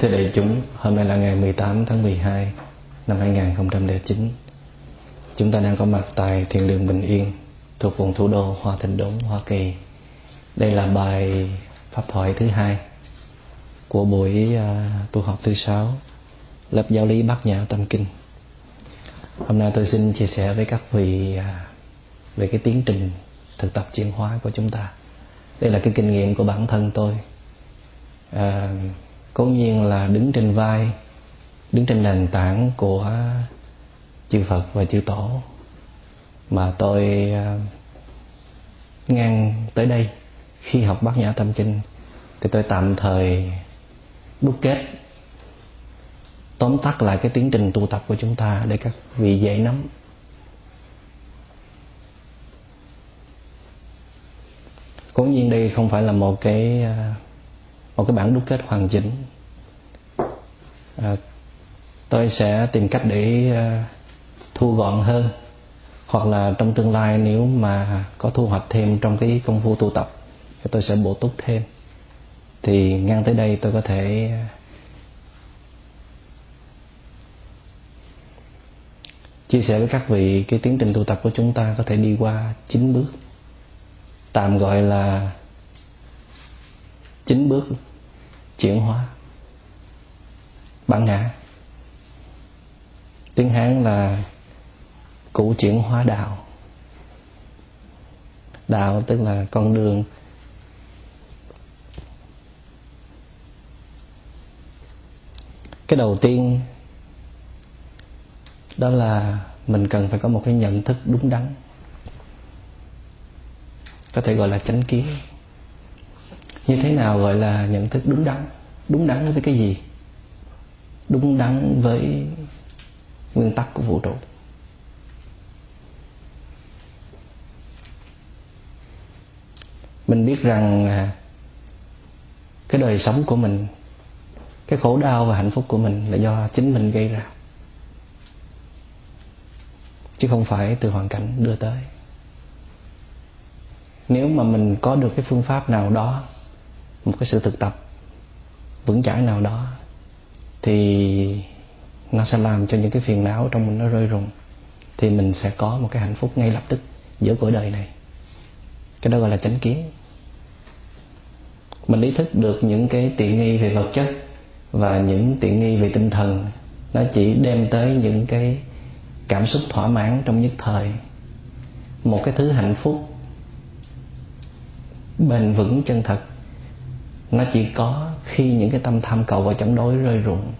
Thưa đại chúng, hôm nay là ngày 18 tháng 12 năm 2009. Chúng ta đang có mặt tại Thiền đường Bình Yên thuộc vùng thủ đô Hoa Thịnh Đốn, Hoa Kỳ. Đây là bài pháp thoại thứ hai của buổi uh, tu học thứ sáu lớp giáo lý Bát Nhã Tâm Kinh. Hôm nay tôi xin chia sẻ với các vị uh, về cái tiến trình thực tập chuyển hóa của chúng ta. Đây là cái kinh nghiệm của bản thân tôi. Uh, cố nhiên là đứng trên vai, đứng trên nền tảng của chư Phật và chư Tổ mà tôi à, ngang tới đây khi học Bát Nhã Tâm Kinh thì tôi tạm thời đúc kết, tóm tắt lại cái tiến trình tu tập của chúng ta để các vị dễ nắm. Cố nhiên đây không phải là một cái à, một cái bản đúc kết hoàn chỉnh. À, tôi sẽ tìm cách để à, thu gọn hơn. Hoặc là trong tương lai nếu mà có thu hoạch thêm trong cái công phu tu tập thì tôi sẽ bổ túc thêm. Thì ngang tới đây tôi có thể chia sẻ với các vị cái tiến trình tu tập của chúng ta có thể đi qua chín bước. Tạm gọi là chín bước chuyển hóa. Bản ngã. Tiếng hán là cụ chuyển hóa đạo. Đạo tức là con đường. Cái đầu tiên đó là mình cần phải có một cái nhận thức đúng đắn. Có thể gọi là chánh kiến như thế nào gọi là nhận thức đúng đắn? Đúng đắn với cái gì? Đúng đắn với nguyên tắc của vũ trụ. Mình biết rằng à, cái đời sống của mình, cái khổ đau và hạnh phúc của mình là do chính mình gây ra. Chứ không phải từ hoàn cảnh đưa tới. Nếu mà mình có được cái phương pháp nào đó một cái sự thực tập vững chãi nào đó, thì nó sẽ làm cho những cái phiền não trong mình nó rơi rụng, thì mình sẽ có một cái hạnh phúc ngay lập tức giữa cõi đời này. Cái đó gọi là chánh kiến. Mình ý thức được những cái tiện nghi về vật chất và những tiện nghi về tinh thần, nó chỉ đem tới những cái cảm xúc thỏa mãn trong nhất thời. Một cái thứ hạnh phúc bền vững chân thật nó chỉ có khi những cái tâm tham cầu và chống đối rơi rụng.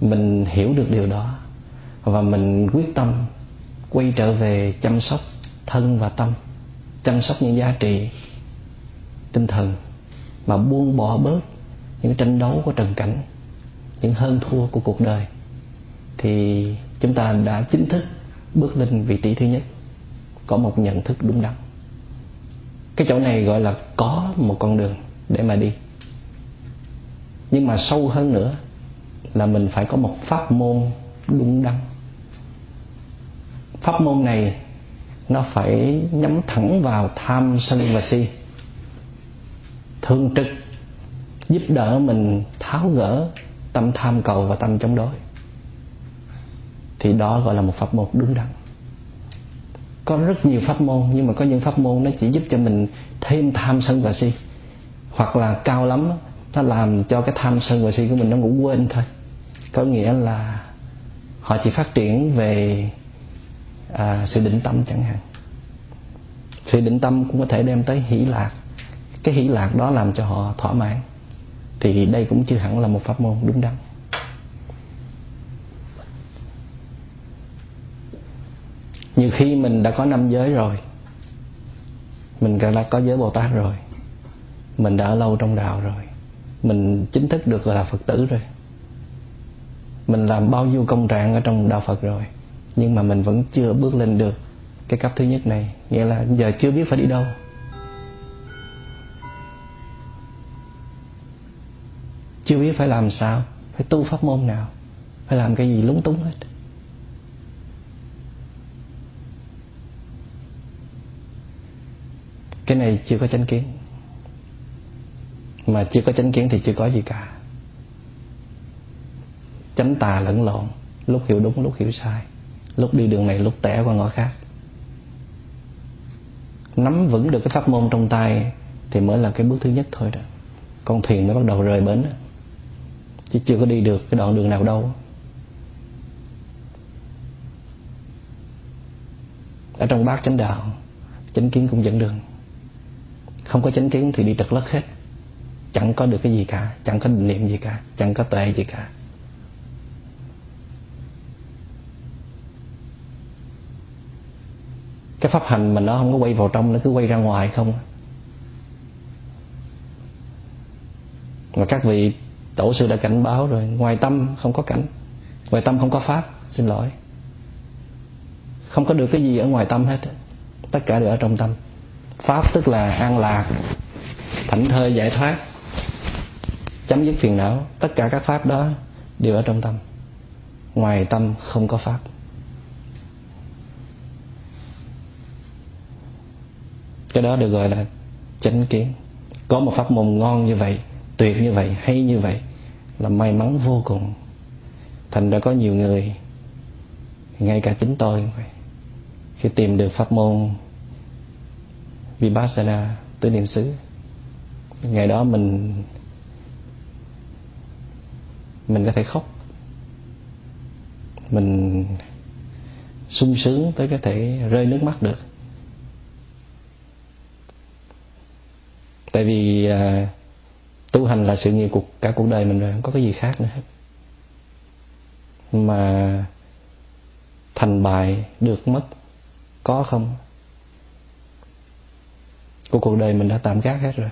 Mình hiểu được điều đó và mình quyết tâm quay trở về chăm sóc thân và tâm, chăm sóc những giá trị tinh thần mà buông bỏ bớt những tranh đấu của trần cảnh, những hơn thua của cuộc đời. Thì chúng ta đã chính thức bước lên vị trí thứ nhất, có một nhận thức đúng đắn cái chỗ này gọi là có một con đường để mà đi. Nhưng mà sâu hơn nữa là mình phải có một pháp môn đúng đắn. Pháp môn này nó phải nhắm thẳng vào tham sân và si thường trực, giúp đỡ mình tháo gỡ tâm tham cầu và tâm chống đối. Thì đó gọi là một pháp môn đúng đắn có rất nhiều pháp môn nhưng mà có những pháp môn nó chỉ giúp cho mình thêm tham sân và si. Hoặc là cao lắm nó làm cho cái tham sân và si của mình nó ngủ quên thôi. Có nghĩa là họ chỉ phát triển về à, sự định tâm chẳng hạn. Sự định tâm cũng có thể đem tới hỷ lạc. Cái hỷ lạc đó làm cho họ thỏa mãn. Thì đây cũng chưa hẳn là một pháp môn đúng đắn. Nhiều khi mình đã có năm giới rồi, mình đã có giới bồ tát rồi, mình đã ở lâu trong đạo rồi, mình chính thức được là phật tử rồi. Mình làm bao nhiêu công trạng ở trong đạo phật rồi, nhưng mà mình vẫn chưa bước lên được cái cấp thứ nhất này. Nghĩa là giờ chưa biết phải đi đâu. Chưa biết phải làm sao, phải tu pháp môn nào, phải làm cái gì lúng túng hết. Cái này chưa có chánh kiến. Mà chưa có chánh kiến thì chưa có gì cả. Chánh tà lẫn lộn, lúc hiểu đúng, lúc hiểu sai. Lúc đi đường này, lúc tẻ qua ngõ khác. Nắm vững được cái pháp môn trong tay thì mới là cái bước thứ nhất thôi đó. Con thuyền mới bắt đầu rời bến đó. chứ chưa có đi được cái đoạn đường nào đâu. Ở trong bát chánh đạo, chánh kiến cũng dẫn đường không có chánh kiến thì đi trật lất hết. Chẳng có được cái gì cả, chẳng có định niệm gì cả, chẳng có tuệ gì cả. Cái pháp hành mà nó không có quay vào trong, nó cứ quay ra ngoài không à. mà các vị tổ sư đã cảnh báo rồi, ngoài tâm không có cảnh, ngoài tâm không có pháp, xin lỗi. Không có được cái gì ở ngoài tâm hết tất cả đều ở trong tâm pháp, tức là an lạc, thảnh thơi, giải thoát, chấm dứt phiền não. Tất cả các pháp đó đều ở trong tâm. Ngoài tâm không có pháp. Cái đó được gọi là chánh kiến. Có một pháp môn ngon như vậy, tuyệt như vậy, hay như vậy, là may mắn vô cùng. Thành ra có nhiều người, ngay cả chính tôi khi tìm được pháp môn vipassana tới niệm xứ. Ngày đó mình mình có thể khóc. Mình sung sướng tới có thể rơi nước mắt được. Tại vì à, tu hành là sự nghiệp cuộc cả cuộc đời mình rồi không có cái gì khác nữa hết. Mà thành bại được mất có không? Của cuộc đời mình đã tạm gác hết rồi.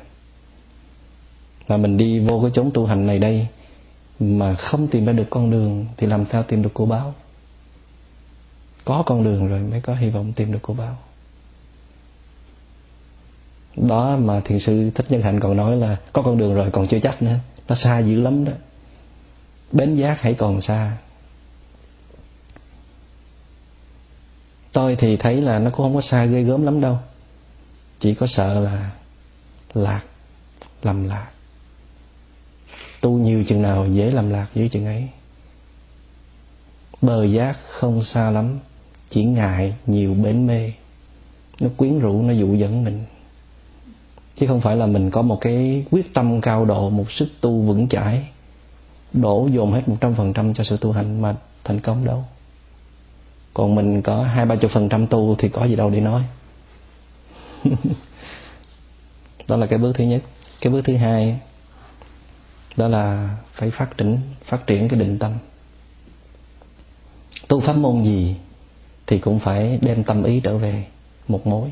Mà mình đi vô cái chốn tu hành này đây, mà không tìm ra được con đường, thì làm sao tìm được cô báo? Có con đường rồi mới có hy vọng tìm được cô báo. Đó mà thiền sư thích nhân hạnh còn nói là có con đường rồi còn chưa chắc nữa. Nó xa dữ lắm đó. Bến giác hãy còn xa. Tôi thì thấy là nó cũng không có xa ghê gớm lắm đâu chỉ có sợ là lạc, lầm lạc. Tu nhiều chừng nào dễ làm lạc dưới chừng ấy. Bờ giác không xa lắm, chỉ ngại nhiều bến mê. Nó quyến rũ, nó dụ dẫn mình. Chứ không phải là mình có một cái quyết tâm cao độ, một sức tu vững chãi, đổ dồn hết một trăm phần trăm cho sự tu hành mà thành công đâu. Còn mình có hai ba chục phần trăm tu thì có gì đâu để nói. đó là cái bước thứ nhất. Cái bước thứ hai, đó là phải phát triển phát triển cái định tâm. Tu pháp môn gì thì cũng phải đem tâm ý trở về một mối,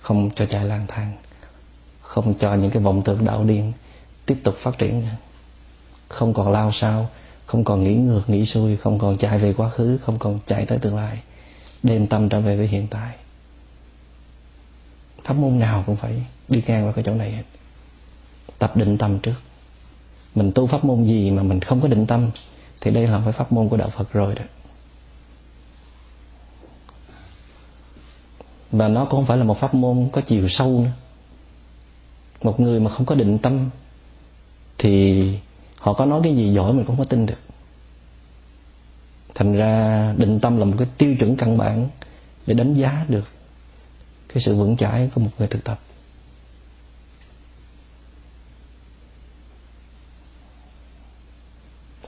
không cho chạy lang thang, không cho những cái vọng tưởng đạo điên tiếp tục phát triển nữa. Không còn lao sao, không còn nghĩ ngược, nghĩ xuôi, không còn chạy về quá khứ, không còn chạy tới tương lai. Đem tâm trở về với hiện tại pháp môn nào cũng phải đi ngang qua cái chỗ này hết. Tập định tâm trước. Mình tu pháp môn gì mà mình không có định tâm, thì đây là phải pháp môn của đạo Phật rồi đó. Và nó cũng không phải là một pháp môn có chiều sâu nữa. Một người mà không có định tâm, thì họ có nói cái gì giỏi mình cũng không có tin được. Thành ra định tâm là một cái tiêu chuẩn căn bản để đánh giá được cái sự vững chãi của một người thực tập.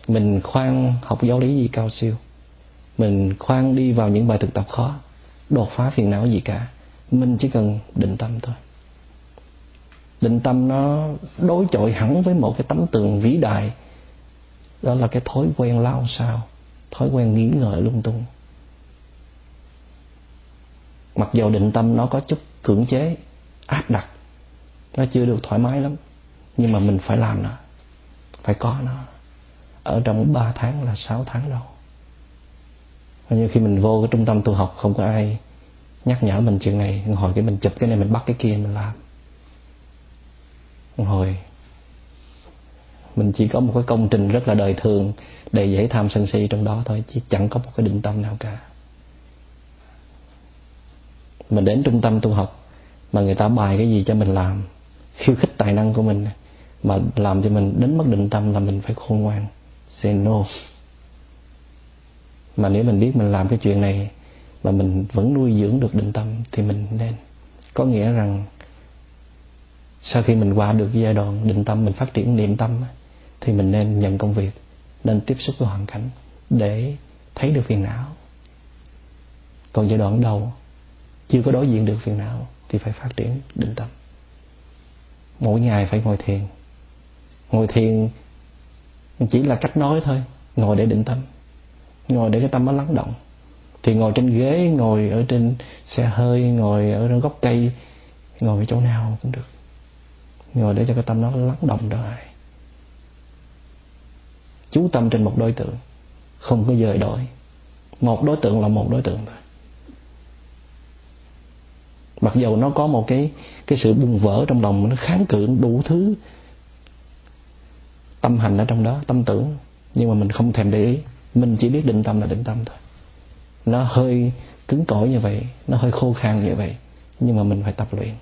Mình khoan học giáo lý gì cao siêu. Mình khoan đi vào những bài thực tập khó, đột phá phiền não gì cả. Mình chỉ cần định tâm thôi. Định tâm nó đối chọi hẳn với một cái tấm tường vĩ đại. Đó là cái thói quen lao sao thói quen nghĩ ngợi lung tung mặc dù định tâm nó có chút cưỡng chế, áp đặt, nó chưa được thoải mái lắm, nhưng mà mình phải làm nó, phải có nó. Ở trong 3 tháng là 6 tháng đâu như khi mình vô cái trung tâm tu học, không có ai nhắc nhở mình chuyện này hồi cái mình chụp cái này, mình bắt cái kia, mình làm. Hồi, mình chỉ có một cái công trình rất là đời thường, đầy dễ tham sân si trong đó thôi, chứ chẳng có một cái định tâm nào cả mình đến trung tâm tu học, mà người ta bài cái gì cho mình làm, khiêu khích tài năng của mình, mà làm cho mình đến mất định tâm là mình phải khôn ngoan, say no. Mà nếu mình biết mình làm cái chuyện này mà mình vẫn nuôi dưỡng được định tâm thì mình nên. Có nghĩa rằng sau khi mình qua được giai đoạn định tâm, mình phát triển niệm tâm thì mình nên nhận công việc, nên tiếp xúc với hoàn cảnh để thấy được phiền não. Còn giai đoạn đầu chưa có đối diện được phiền não, thì phải phát triển định tâm. Mỗi ngày phải ngồi thiền. Ngồi thiền chỉ là cách nói thôi, ngồi để định tâm. Ngồi để cái tâm nó lắng động. Thì ngồi trên ghế, ngồi ở trên xe hơi, ngồi ở trên gốc cây, ngồi ở chỗ nào cũng được. Ngồi để cho cái tâm nó lắng động lại chú tâm trên một đối tượng, không có dời đổi. Một đối tượng là một đối tượng thôi mặc dầu nó có một cái cái sự bùng vỡ trong lòng, nó kháng cự đủ thứ tâm hành ở trong đó, tâm tưởng. Nhưng mà mình không thèm để ý. Mình chỉ biết định tâm là định tâm thôi. Nó hơi cứng cỏi như vậy, nó hơi khô khan như vậy, nhưng mà mình phải tập luyện.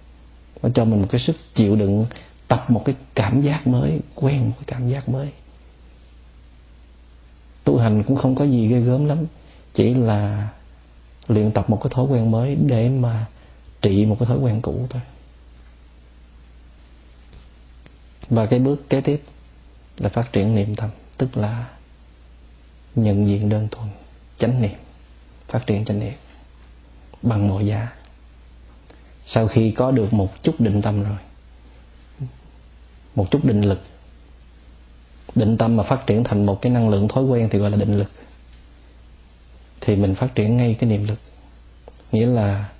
Nó cho mình một cái sức chịu đựng, tập một cái cảm giác mới, quen một cái cảm giác mới. Tu hành cũng không có gì ghê gớm lắm. Chỉ là luyện tập một cái thói quen mới để mà trị một cái thói quen cũ thôi. Và cái bước kế tiếp là phát triển niệm tâm, tức là nhận diện đơn thuần chánh niệm, phát triển chánh niệm bằng mọi giá. Sau khi có được một chút định tâm rồi, một chút định lực, định tâm mà phát triển thành một cái năng lượng thói quen thì gọi là định lực, thì mình phát triển ngay cái niệm lực. Nghĩa là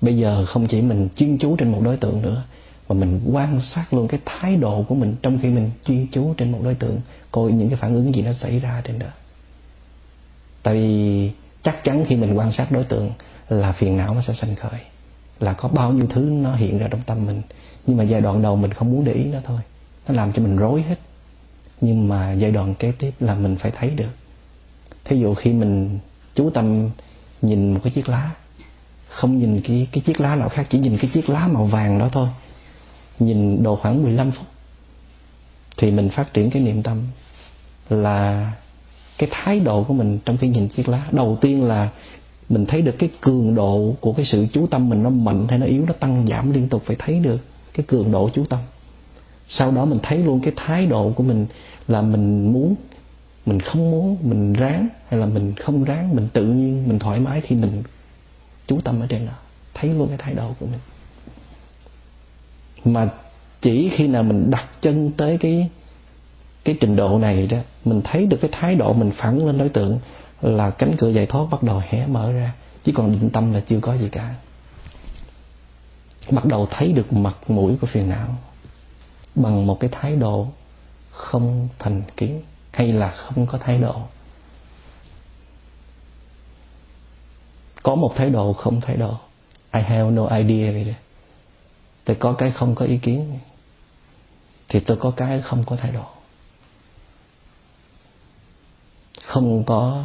bây giờ không chỉ mình chuyên chú trên một đối tượng nữa, mà mình quan sát luôn cái thái độ của mình trong khi mình chuyên chú trên một đối tượng, coi những cái phản ứng gì nó xảy ra trên đó. Tại vì chắc chắn khi mình quan sát đối tượng là phiền não nó sẽ sanh khởi, là có bao nhiêu thứ nó hiện ra trong tâm mình. Nhưng mà giai đoạn đầu mình không muốn để ý nó thôi, nó làm cho mình rối hết. Nhưng mà giai đoạn kế tiếp là mình phải thấy được. Thí dụ khi mình chú tâm nhìn một cái chiếc lá không nhìn cái cái chiếc lá nào khác, chỉ nhìn cái chiếc lá màu vàng đó thôi. Nhìn độ khoảng 15 phút, thì mình phát triển cái niệm tâm là cái thái độ của mình trong khi nhìn chiếc lá. Đầu tiên là mình thấy được cái cường độ của cái sự chú tâm mình nó mạnh hay nó yếu, nó tăng giảm liên tục, phải thấy được cái cường độ chú tâm. Sau đó mình thấy luôn cái thái độ của mình là mình muốn, mình không muốn, mình ráng hay là mình không ráng, mình tự nhiên, mình thoải mái khi mình chú tâm ở trên đó, thấy luôn cái thái độ của mình. Mà chỉ khi nào mình đặt chân tới cái cái trình độ này đó, mình thấy được cái thái độ mình phản lên đối tượng là cánh cửa giải thoát bắt đầu hé mở ra, chứ còn định tâm là chưa có gì cả. Bắt đầu thấy được mặt mũi của phiền não bằng một cái thái độ không thành kiến, hay là không có thái độ. Có một thái độ, không thái độ. I have no idea vậy đấy. Tôi có cái không có ý kiến. Thì tôi có cái không có thái độ. Không có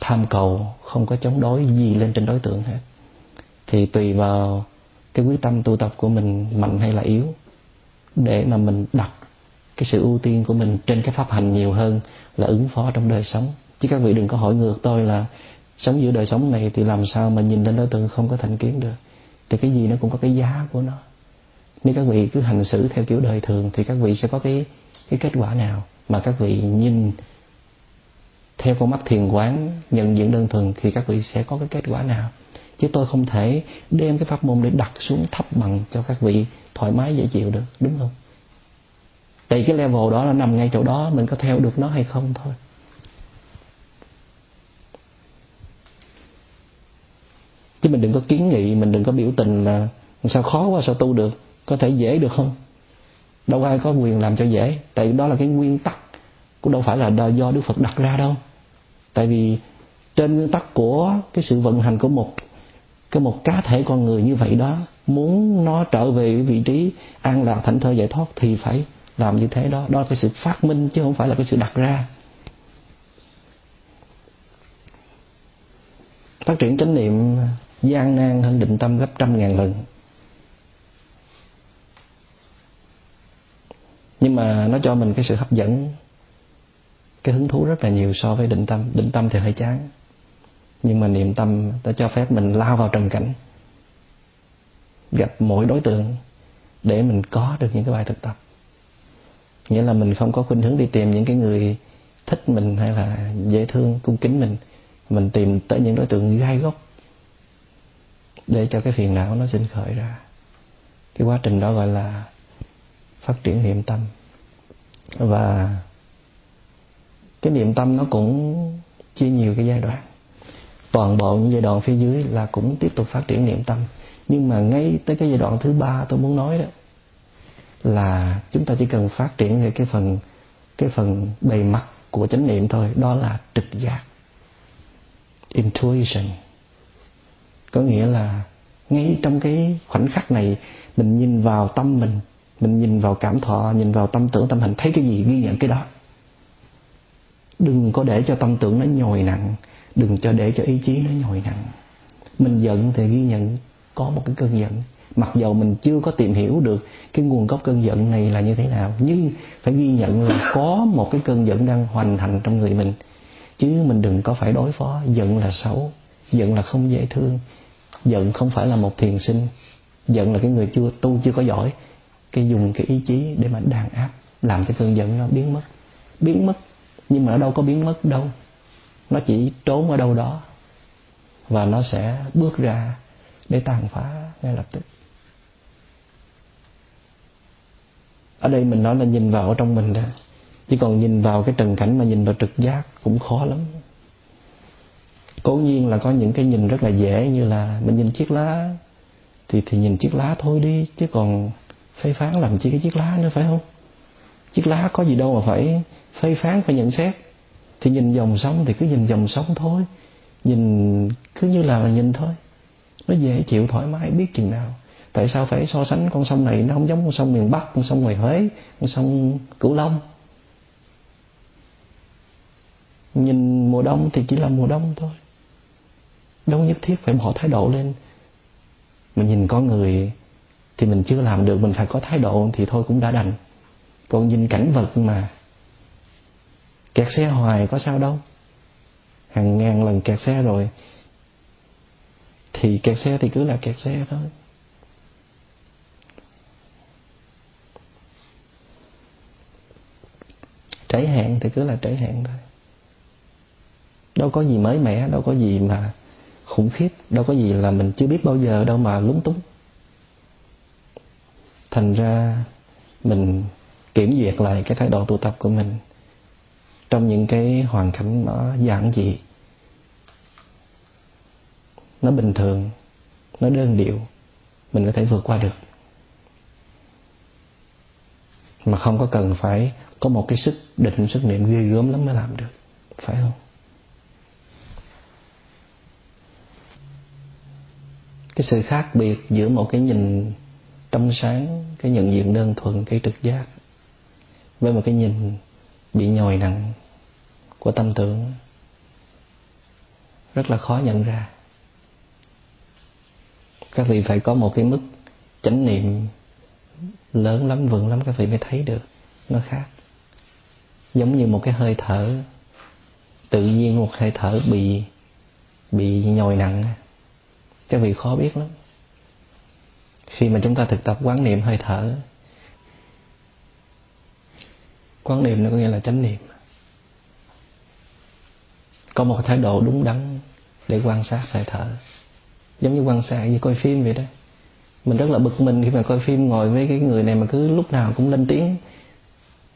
tham cầu, không có chống đối gì lên trên đối tượng hết. Thì tùy vào cái quyết tâm tu tập của mình, mạnh hay là yếu, để mà mình đặt cái sự ưu tiên của mình trên cái pháp hành nhiều hơn là ứng phó trong đời sống. Chứ các vị đừng có hỏi ngược tôi là sống giữa đời sống này thì làm sao mà nhìn lên đối tượng không có thành kiến được? Thì cái gì nó cũng có cái giá của nó. Nếu các vị cứ hành xử theo kiểu đời thường thì các vị sẽ có cái cái kết quả nào? Mà các vị nhìn theo con mắt thiền quán, nhận diện đơn thuần thì các vị sẽ có cái kết quả nào? Chứ tôi không thể đem cái pháp môn để đặt xuống thấp bằng cho các vị thoải mái dễ chịu được, đúng không? Tại cái level đó là nằm ngay chỗ đó, mình có theo được nó hay không thôi. Chứ mình đừng có kiến nghị, mình đừng có biểu tình là sao khó quá, sao tu được, có thể dễ được không? Đâu ai có quyền làm cho dễ, tại đó là cái nguyên tắc, cũng đâu phải là do đức phật đặt ra đâu. Tại vì trên nguyên tắc của cái sự vận hành của một, cái một cá thể con người như vậy đó, muốn nó trở về vị trí an lạc thảnh thơi giải thoát thì phải làm như thế đó. Đó là cái sự phát minh chứ không phải là cái sự đặt ra. Phát triển chánh niệm gian nan hơn định tâm gấp trăm ngàn lần. Nhưng mà nó cho mình cái sự hấp dẫn, cái hứng thú rất là nhiều so với định tâm. Định tâm thì hơi chán, nhưng mà niệm tâm đã cho phép mình lao vào trần cảnh, gặp mỗi đối tượng để mình có được những cái bài thực tập. Nghĩa là mình không có khuynh hướng đi tìm những cái người thích mình hay là dễ thương, cung kính mình. Mình tìm tới những đối tượng gai góc để cho cái phiền não nó sinh khởi ra. Cái quá trình đó gọi là phát triển niệm tâm. Và cái niệm tâm nó cũng chia nhiều cái giai đoạn. Toàn bộ những giai đoạn phía dưới là cũng tiếp tục phát triển niệm tâm. Nhưng mà ngay tới cái giai đoạn thứ ba tôi muốn nói đó, là chúng ta chỉ cần phát triển về cái phần cái phần bề mặt của chánh niệm thôi, đó là trực giác. Intuition có nghĩa là ngay trong cái khoảnh khắc này, mình nhìn vào tâm mình mình nhìn vào cảm thọ, nhìn vào tâm tưởng, tâm hành thấy cái gì, ghi nhận cái đó. Đừng có để cho tâm tưởng nó nhồi nặng, đừng cho để cho ý chí nó nhồi nặng. Mình giận thì ghi nhận, có một cái cơn giận. Mặc dầu mình chưa có tìm hiểu được cái nguồn gốc cơn giận này là như thế nào, nhưng phải ghi nhận là có một cái cơn giận đang hoành hành trong người mình. Chứ mình đừng có phải đối phó, giận là xấu, giận là không dễ thương giận không phải là một thiền sinh. Giận là cái người chưa tu, chưa có giỏi. Cái dùng cái ý chí để mà đàn áp, làm cho cơn giận nó biến mất. Biến mất, nhưng mà nó đâu có biến mất đâu. Nó chỉ trốn ở đâu đó. Và nó sẽ bước ra để tàn phá ngay lập tức. Ở đây mình nói là nhìn vào ở trong mình đó. Chứ còn nhìn vào cái trần cảnh mà nhìn vào trực giác cũng khó lắm cố nhiên là có những cái nhìn rất là dễ như là mình nhìn chiếc lá. Thì thì nhìn chiếc lá thôi đi, chứ còn phê phán làm chi cái chiếc lá nữa, phải không? Chiếc lá có gì đâu mà phải phê phán, phải nhận xét. Thì nhìn dòng sông thì cứ nhìn dòng sông thôi. Nhìn cứ như là nhìn thôi. Nó dễ chịu, thoải mái, biết chừng nào. Tại sao phải so sánh con sông này nó không giống con sông miền bắc, con sông ngoài huế, con sông cửu long? Nhìn mùa đông thì chỉ là mùa đông thôi đâu nhất thiết phải bỏ thái độ lên. Mình nhìn con người thì mình chưa làm được, mình phải có thái độ thì thôi cũng đã đành. Còn nhìn cảnh vật mà kẹt xe hoài có sao đâu. Hàng ngàn lần kẹt xe rồi thì kẹt xe thì cứ là kẹt xe thôi. Trễ hạn thì cứ là trễ hạn thôi. Đâu có gì mới mẻ, đâu có gì mà khủng khiếp. Đâu có gì là mình chưa biết bao giờ đâu mà lúng túng. Thành ra mình kiểm duyệt lại cái thái độ tu tập của mình trong những cái hoàn cảnh nó giản dị. Nó bình thường, nó đơn điệu, mình có thể vượt qua được. Mà không có cần phải có một cái sức, định sức niệm ghê gớm lắm mới làm được, phải không? Cái sự khác biệt giữa một cái nhìn trong sáng, cái nhận diện đơn thuần, cái trực giác với một cái nhìn bị nhồi nặng của tâm tưởng rất là khó nhận ra. Các vị phải có một cái mức chánh niệm lớn lắm, vững lắm, các vị mới thấy được nó khác. Giống như một cái hơi thở, tự nhiên một hơi thở bị bị nhồi nặng các vị khó biết lắm. Khi mà chúng ta thực tập quán niệm hơi thở, quán niệm nó có nghĩa là chánh niệm. Có một thái độ đúng đắn để quan sát hơi thở. Giống như quan sát như coi phim vậy đó. Mình rất là bực mình khi mà coi phim, ngồi với cái người này mà cứ lúc nào cũng lên tiếng,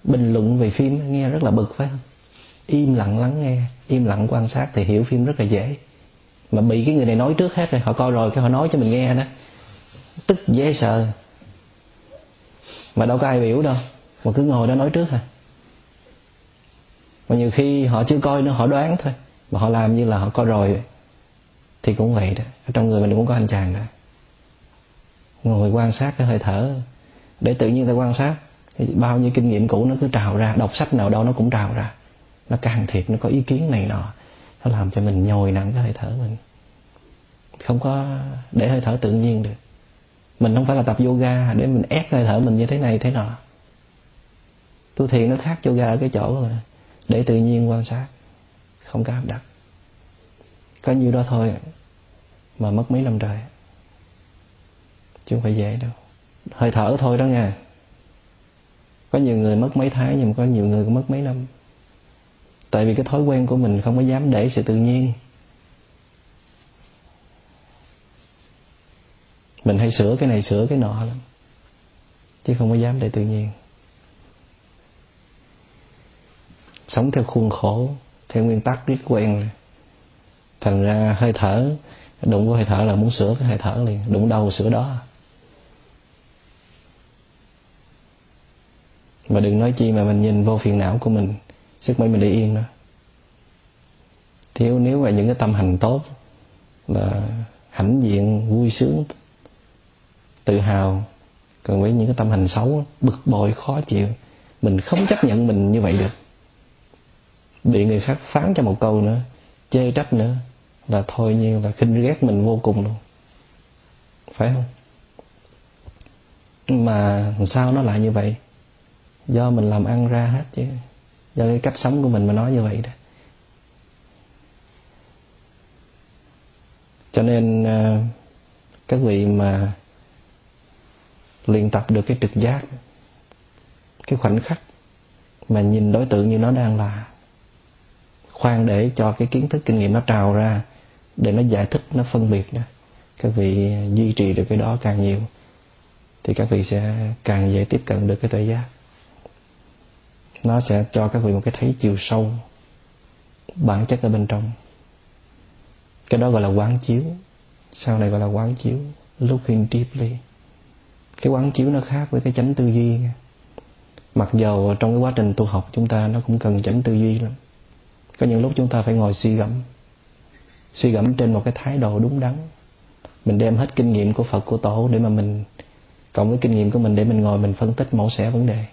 bình luận về phim, nghe rất là bực, phải không? Im lặng lắng nghe, im lặng quan sát thì hiểu phim rất là dễ mà bị cái người này nói trước hết rồi, họ coi rồi cái họ nói cho mình nghe đó. Tức dễ sợ. Mà đâu có ai biểu đâu, mà cứ ngồi đó nói trước thôi mà nhiều khi họ chưa coi nữa, họ đoán thôi. Mà họ làm như là họ coi rồi thì cũng vậy đó. Ở trong người mình cũng có anh chàng đó. Ngồi quan sát cái hơi thở. Để tự nhiên ta quan sát, thì bao nhiêu kinh nghiệm cũ nó cứ trào ra, đọc sách nào đâu nó cũng trào ra. Nó can thiệp, nó có ý kiến này nọ nó làm cho mình nhồi nặng cái hơi thở mình. Không có để hơi thở tự nhiên được. Mình không phải là tập yoga để mình ép hơi thở mình như thế này, thế nọ. Tu thiền nó khác yoga ở cái chỗ là để tự nhiên quan sát. Không có áp đặt. Có nhiêu đó thôi mà mất mấy năm trời. Chứ không phải dễ đâu. Hơi thở thôi đó nha có nhiều người mất mấy tháng nhưng mà có nhiều người cũng mất mấy năm tại vì cái thói quen của mình không có dám để sự tự nhiên. Mình hay sửa cái này, sửa cái nọ lắm, chứ không có dám để tự nhiên. Sống theo khuôn khổ, theo nguyên tắc biết quen. Rồi thành ra hơi thở, đụng vô hơi thở là muốn sửa cái hơi thở liền, đụng đâu sửa đó. Mà đừng nói chi mà mình nhìn vô phiền não của mình sức mấy mình để yên đó. Thiếu nếu mà những cái tâm hành tốt là hãnh diện, vui sướng, tự hào, còn với những cái tâm hành xấu, bực bội, khó chịu, mình không chấp nhận mình như vậy được. Bị người khác phán cho một câu nữa, chê trách nữa, là thôi như là khinh ghét mình vô cùng luôn. Phải không? Mà sao nó lại như vậy? Do mình làm ăn ra hết chứ do cái cách sống của mình mà nói như vậy đó. Cho nên à, các vị mà luyện tập được cái trực giác, cái khoảnh khắc mà nhìn đối tượng như nó đang là khoan để cho cái kiến thức kinh nghiệm nó trào ra để nó giải thích, nó phân biệt đó, các vị duy trì được cái đó càng nhiều, thì các vị sẽ càng dễ tiếp cận được cái tuệ giác nó sẽ cho các vị một cái thấy chiều sâu bản chất ở bên trong. Cái đó gọi là quán chiếu. Sau này gọi là quán chiếu. Looking deeply. Cái quán chiếu nó khác với cái chánh tư duy. Mặc dầu trong cái quá trình tu học chúng ta nó cũng cần chánh tư duy lắm. Có những lúc chúng ta phải ngồi suy gẫm. Suy gẫm trên một cái thái độ đúng đắn. Mình đem hết kinh nghiệm của phật, của tổ để mà mình, cộng với kinh nghiệm của mình để mình ngồi mình phân tích mẫu xẻ vấn đề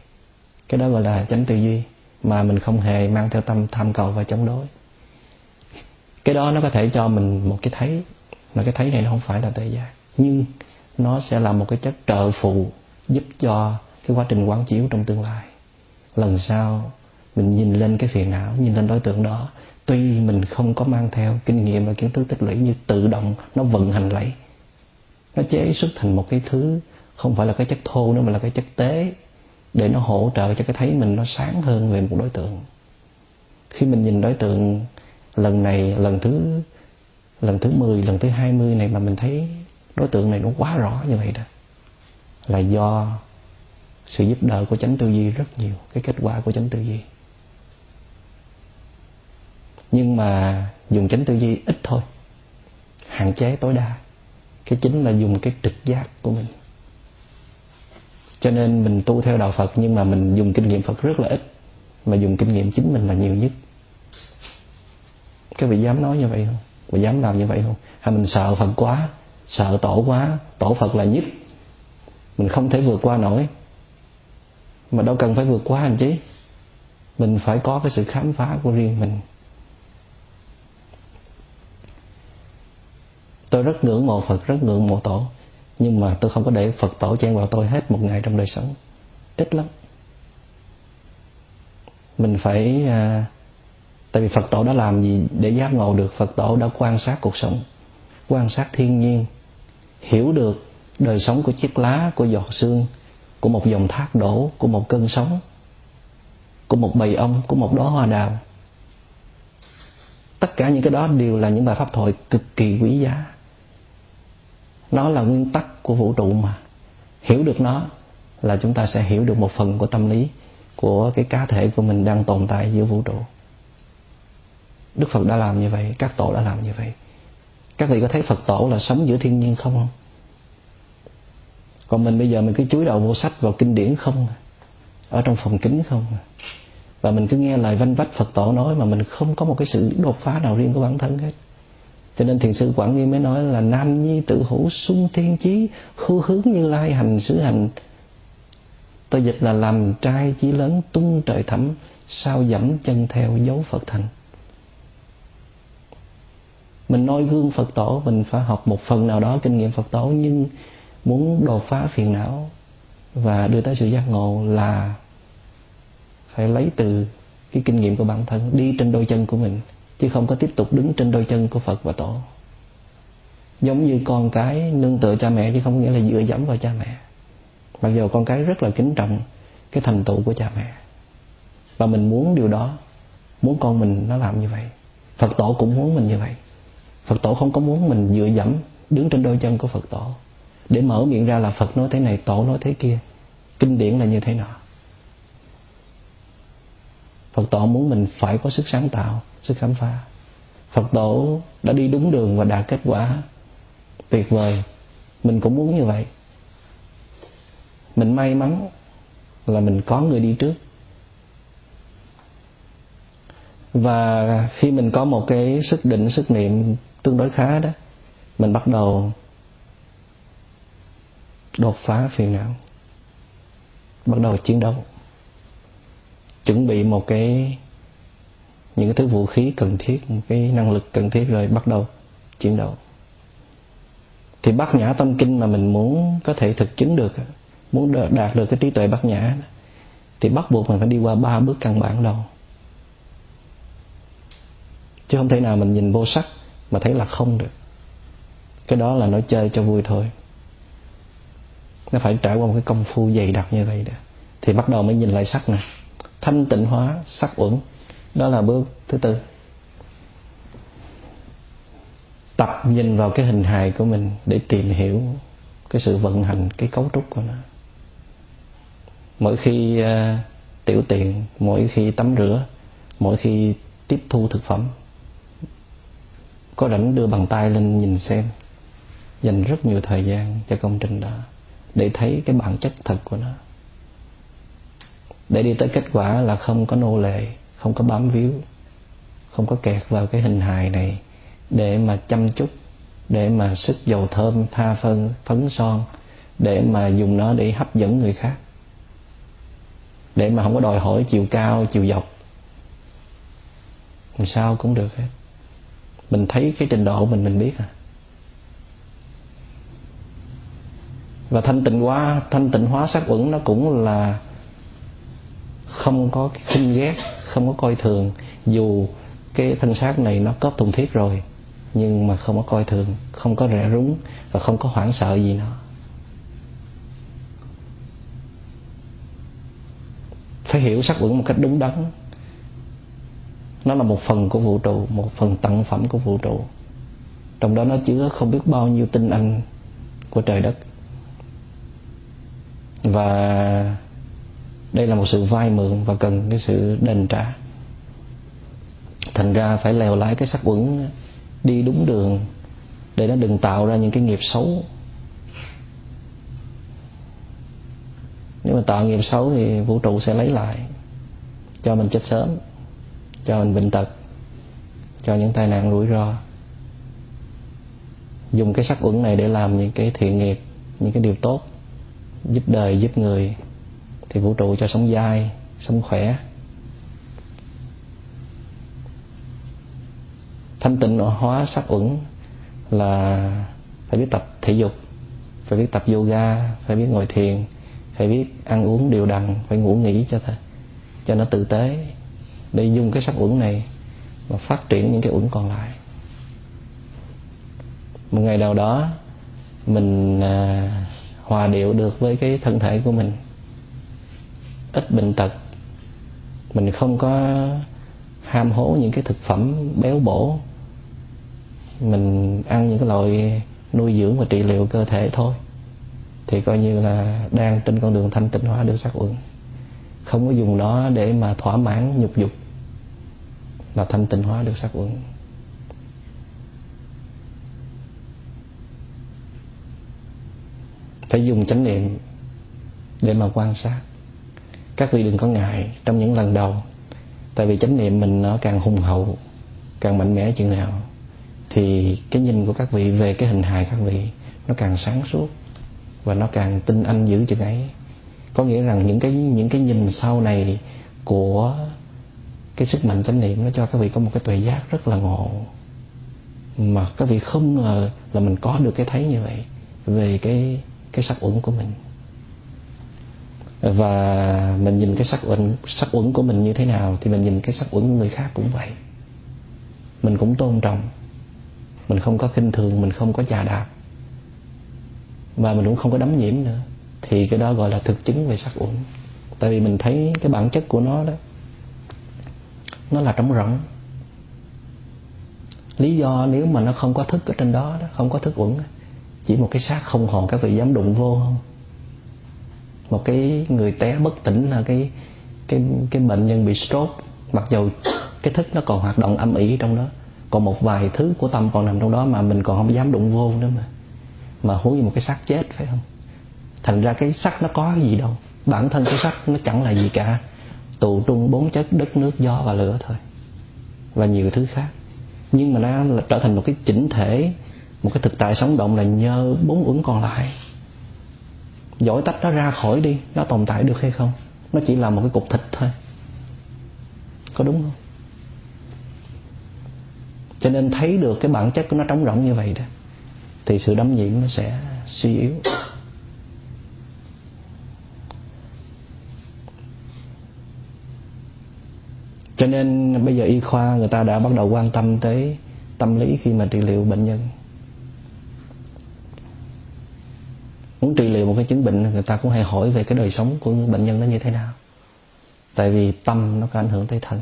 cái đó gọi là chánh tư duy, mà mình không hề mang theo tâm tham cầu và chống đối. Cái đó nó có thể cho mình một cái thấy, mà cái thấy này nó không phải là tự giác nhưng nó sẽ là một cái chất trợ phụ giúp cho cái quá trình quán chiếu trong tương lai. Lần sau, mình nhìn lên cái phiền não, nhìn lên đối tượng đó, tuy mình không có mang theo kinh nghiệm và kiến thức tích lũy như tự động nó vận hành lấy nó chế xuất thành một cái thứ không phải là cái chất thô nữa, mà là cái chất tế để nó hỗ trợ cho cái thấy mình nó sáng hơn về một đối tượng. Khi mình nhìn đối tượng lần này, lần thứ lần thứ 10 lần thứ 20 này mà mình thấy đối tượng này nó quá rõ như vậy đó, là do sự giúp đỡ của chánh tư duy rất nhiều, cái kết quả của chánh tư duy. Nhưng mà dùng chánh tư duy ít thôi, hạn chế tối đa, cái chính là dùng cái trực giác của mình cho nên mình tu theo đạo Phật nhưng mà mình dùng kinh nghiệm Phật rất là ít. Mà dùng kinh nghiệm chính mình là nhiều nhất. Các vị dám nói như vậy không? Và dám làm như vậy không? Hay mình sợ Phật quá, sợ tổ quá, tổ Phật là nhất. Mình không thể vượt qua nổi. Mà đâu cần phải vượt qua anh chứ? mình phải có cái sự khám phá của riêng mình. Tôi rất ngưỡng mộ Phật, rất ngưỡng mộ tổ nhưng mà tôi không có để Phật tổ chen vào tôi hết một ngày trong đời sống. Ít lắm. Mình phải à, tại vì Phật tổ đã làm gì để giác ngộ được? Phật tổ đã quan sát cuộc sống quan sát thiên nhiên hiểu được đời sống của chiếc lá của giọt sương của một dòng thác đổ của một cơn sóng của một bầy ong của một đóa hoa đào. Tất cả những cái đó đều là những bài pháp thoại cực kỳ quý giá nó là nguyên tắc của vũ trụ mà. Hiểu được nó là chúng ta sẽ hiểu được một phần của tâm lý của cái cá thể của mình đang tồn tại giữa vũ trụ. Đức phật đã làm như vậy, các tổ đã làm như vậy. Các vị có thấy phật tổ là sống giữa thiên nhiên không? Không còn mình bây giờ mình cứ chúi đầu vô sách vào kinh điển không? Ở trong phòng kính không? Và mình cứ nghe lời vanh vách phật tổ nói mà mình không có một cái sự đột phá nào riêng của bản thân hết cho nên thiền sư quảng nghiêm mới nói là nam nhi tự hữu sung thiên chí khu hướng như lai hành xứ hành. Tôi dịch là làm trai chí lớn tung trời thẳm, sao dẫm chân theo dấu phật thành. Mình noi gương phật tổ, mình phải học một phần nào đó kinh nghiệm phật tổ, nhưng muốn đột phá phiền não và đưa tới sự giác ngộ là phải lấy từ cái kinh nghiệm của bản thân, đi trên đôi chân của mình chứ không có tiếp tục đứng trên đôi chân của Phật và Tổ. Giống như con cái nương tựa cha mẹ chứ không nghĩa là dựa dẫm vào cha mẹ. Mặc dù con cái rất là kính trọng cái thành tựu của cha mẹ. Và mình muốn điều đó, muốn con mình nó làm như vậy. Phật tổ cũng muốn mình như vậy. Phật tổ không có muốn mình dựa dẫm, đứng trên đôi chân của Phật tổ. Để mở miệng ra là Phật nói thế này, tổ nói thế kia. Kinh điển là như thế nào? Phật tổ muốn mình phải có sức sáng tạo, sức khám phá. Phật tổ đã đi đúng đường và đạt kết quả tuyệt vời. Mình cũng muốn như vậy. Mình may mắn là mình có người đi trước. Và khi mình có một cái sức định, sức niệm tương đối khá đó, mình bắt đầu đột phá phiền não, bắt đầu chiến đấu chuẩn bị một cái, những cái thứ vũ khí cần thiết, một cái năng lực cần thiết rồi bắt đầu chiến đấu. Thì bát nhã tâm kinh mà mình muốn có thể thực chứng được, muốn đạt được cái trí tuệ bát nhã, thì bắt buộc mình phải đi qua ba bước căn bản đầu. Chứ không thể nào mình nhìn vô sắc mà thấy là không được. Cái đó là nó chơi cho vui thôi. Nó phải trải qua một cái công phu dày đặc như vậy đó. Thì bắt đầu mới nhìn lại sắc này thanh tịnh hóa sắc uẩn. Đó là bước thứ tư. Tập nhìn vào cái hình hài của mình để tìm hiểu cái sự vận hành cái cấu trúc của nó. Mỗi khi uh, tiểu tiện mỗi khi tắm rửa mỗi khi tiếp thu thực phẩm có rảnh đưa bàn tay lên nhìn xem dành rất nhiều thời gian cho công trình đó để thấy cái bản chất thật của nó để đi tới kết quả là không có nô lệ, không có bám víu, không có kẹt vào cái hình hài này để mà chăm chút, để mà sức dầu thơm tha phân phấn son, để mà dùng nó để hấp dẫn người khác. Để mà không có đòi hỏi chiều cao, chiều dọc. Làm sao cũng được hết. Mình thấy cái trình độ mình mình biết à. Và thanh tịnh hóa, thanh tịnh hóa sắc uẩn nó cũng là không có cái khinh ghét không có coi thường. Dù cái thân xác này nó có thùng thiết rồi, nhưng mà không có coi thường, không có rẻ rúng và không có hoảng sợ gì nó phải hiểu sắc uẩn một cách đúng đắn. Nó là một phần của vũ trụ, một phần tặng phẩm của vũ trụ. Trong đó nó chứa không biết bao nhiêu tinh anh của trời đất. Và đây là một sự vay mượn và cần cái sự đền trả. Thành ra phải lèo lái cái sắc uẩn đi đúng đường để nó đừng tạo ra những cái nghiệp xấu. Nếu mà tạo nghiệp xấu thì vũ trụ sẽ lấy lại cho mình chết sớm, cho mình bệnh tật, cho những tai nạn rủi ro. Dùng cái sắc uẩn này để làm những cái thiện nghiệp, những cái điều tốt, giúp đời, giúp người thì vũ trụ cho sống dai sống khỏe. Thanh tịnh hóa sắc uẩn là phải biết tập thể dục phải biết tập yoga phải biết ngồi thiền phải biết ăn uống điều đặn phải ngủ nghỉ cho thật cho nó tử tế. Để dùng cái sắc uẩn này mà phát triển những cái uẩn còn lại. Một ngày nào đó mình à, hòa điệu được với cái thân thể của mình ít bệnh tật. Mình không có ham hố những cái thực phẩm béo bổ. Mình ăn những cái loại nuôi dưỡng và trị liệu cơ thể thôi. Thì coi như là đang trên con đường thanh tịnh hóa được sắc uẩn. Không có dùng nó để mà thỏa mãn nhục dục là thanh tịnh hóa được sắc uẩn. Phải dùng chánh niệm để mà quan sát các vị đừng có ngại trong những lần đầu, tại vì chánh niệm mình nó càng hùng hậu, càng mạnh mẽ chừng nào, thì cái nhìn của các vị về cái hình hài các vị nó càng sáng suốt và nó càng tinh anh dữ chừng ấy. Có nghĩa rằng những cái những cái nhìn sau này của cái sức mạnh chánh niệm nó cho các vị có một cái tuệ giác rất là ngộ. Mà các vị không ngờ là mình có được cái thấy như vậy về cái cái sắc uẩn của mình và mình nhìn cái sắc uẩn sắc uẩn của mình như thế nào thì mình nhìn cái sắc uẩn của người khác cũng vậy. Mình cũng tôn trọng. Mình không có khinh thường mình không có chà đạp. Và mình cũng không có đấm nhiễm nữa. Thì cái đó gọi là thực chứng về sắc uẩn. Tại vì mình thấy cái bản chất của nó đó nó là trống rỗng. Lý do nếu mà nó không có thức ở trên đó, đó không có thức uẩn chỉ một cái xác không hồn các vị dám đụng vô không? Một cái người té bất tỉnh là cái cái cái bệnh nhân bị stroke, mặc dù cái thức nó còn hoạt động âm ỉ trong đó, còn một vài thứ của tâm còn nằm trong đó mà mình còn không dám đụng vô nữa mà mà huống như một cái xác chết, phải không? Thành ra cái sắc nó có gì đâu, bản thân cái sắc nó chẳng là gì cả tụ trung bốn chất, đất, nước, gió và lửa thôi, và nhiều thứ khác. Nhưng mà nó là trở thành một cái chỉnh thể, một cái thực tại sống động là nhờ bốn uẩn còn lại dỗi tách nó ra khỏi đi, nó tồn tại được hay không? Nó chỉ là một cái cục thịt thôi. Có đúng không? Cho nên thấy được cái bản chất của nó trống rỗng như vậy đó, thì sự đắm nhiễm nó sẽ suy yếu. Cho nên bây giờ y khoa người ta đã bắt đầu quan tâm tới tâm lý khi mà trị liệu bệnh nhân. Muốn trị liệu một cái chứng bệnh, người ta cũng hay hỏi về cái đời sống của bệnh nhân nó như thế nào. Tại vì tâm nó có ảnh hưởng tới thân.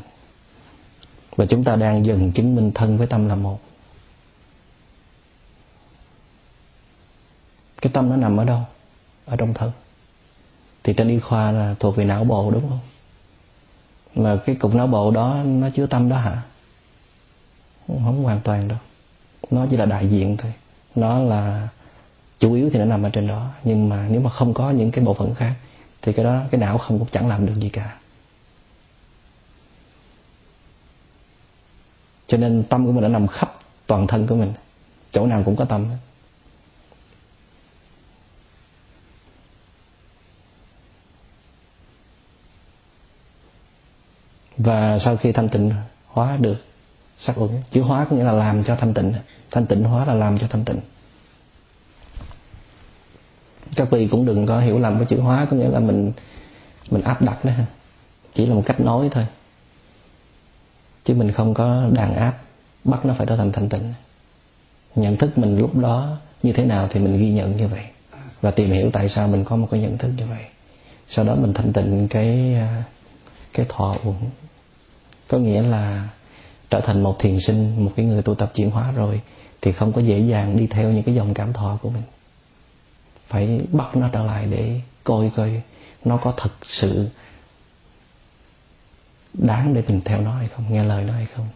Và chúng ta đang dần chứng minh thân với tâm là một. Cái tâm nó nằm ở đâu? Ở trong thân. Thì trên y khoa là thuộc về não bộ đúng không? Mà cái cục não bộ đó nó chứa tâm đó hả? Không hoàn toàn đâu. Nó chỉ là đại diện thôi. Nó là chủ yếu thì nó nằm ở trên đó. Nhưng mà nếu mà không có những cái bộ phận khác, thì cái đó, cái não không cũng chẳng làm được gì cả. Cho nên tâm của mình đã nằm khắp toàn thân của mình. Chỗ nào cũng có tâm và sau khi thanh tịnh hóa được sắc uẩn, chữ hóa có nghĩa là làm cho thanh tịnh. Thanh tịnh hóa là làm cho thanh tịnh các vị cũng đừng có hiểu lầm cái chữ hóa, có nghĩa là mình mình áp đặt đó chỉ là một cách nói thôi. Chứ mình không có đàn áp, bắt nó phải trở thành thanh tịnh. Nhận thức mình lúc đó như thế nào thì mình ghi nhận như vậy. Và tìm hiểu tại sao mình có một cái nhận thức như vậy. Sau đó mình thanh tịnh cái à, cái thọ uẩn có nghĩa là trở thành một thiền sinh, một cái người tu tập chuyển hóa rồi, thì không có dễ dàng đi theo những cái dòng cảm thọ của mình phải bắt nó trở lại để coi coi nó có thật sự đáng để mình theo nó hay không, nghe lời nó hay không.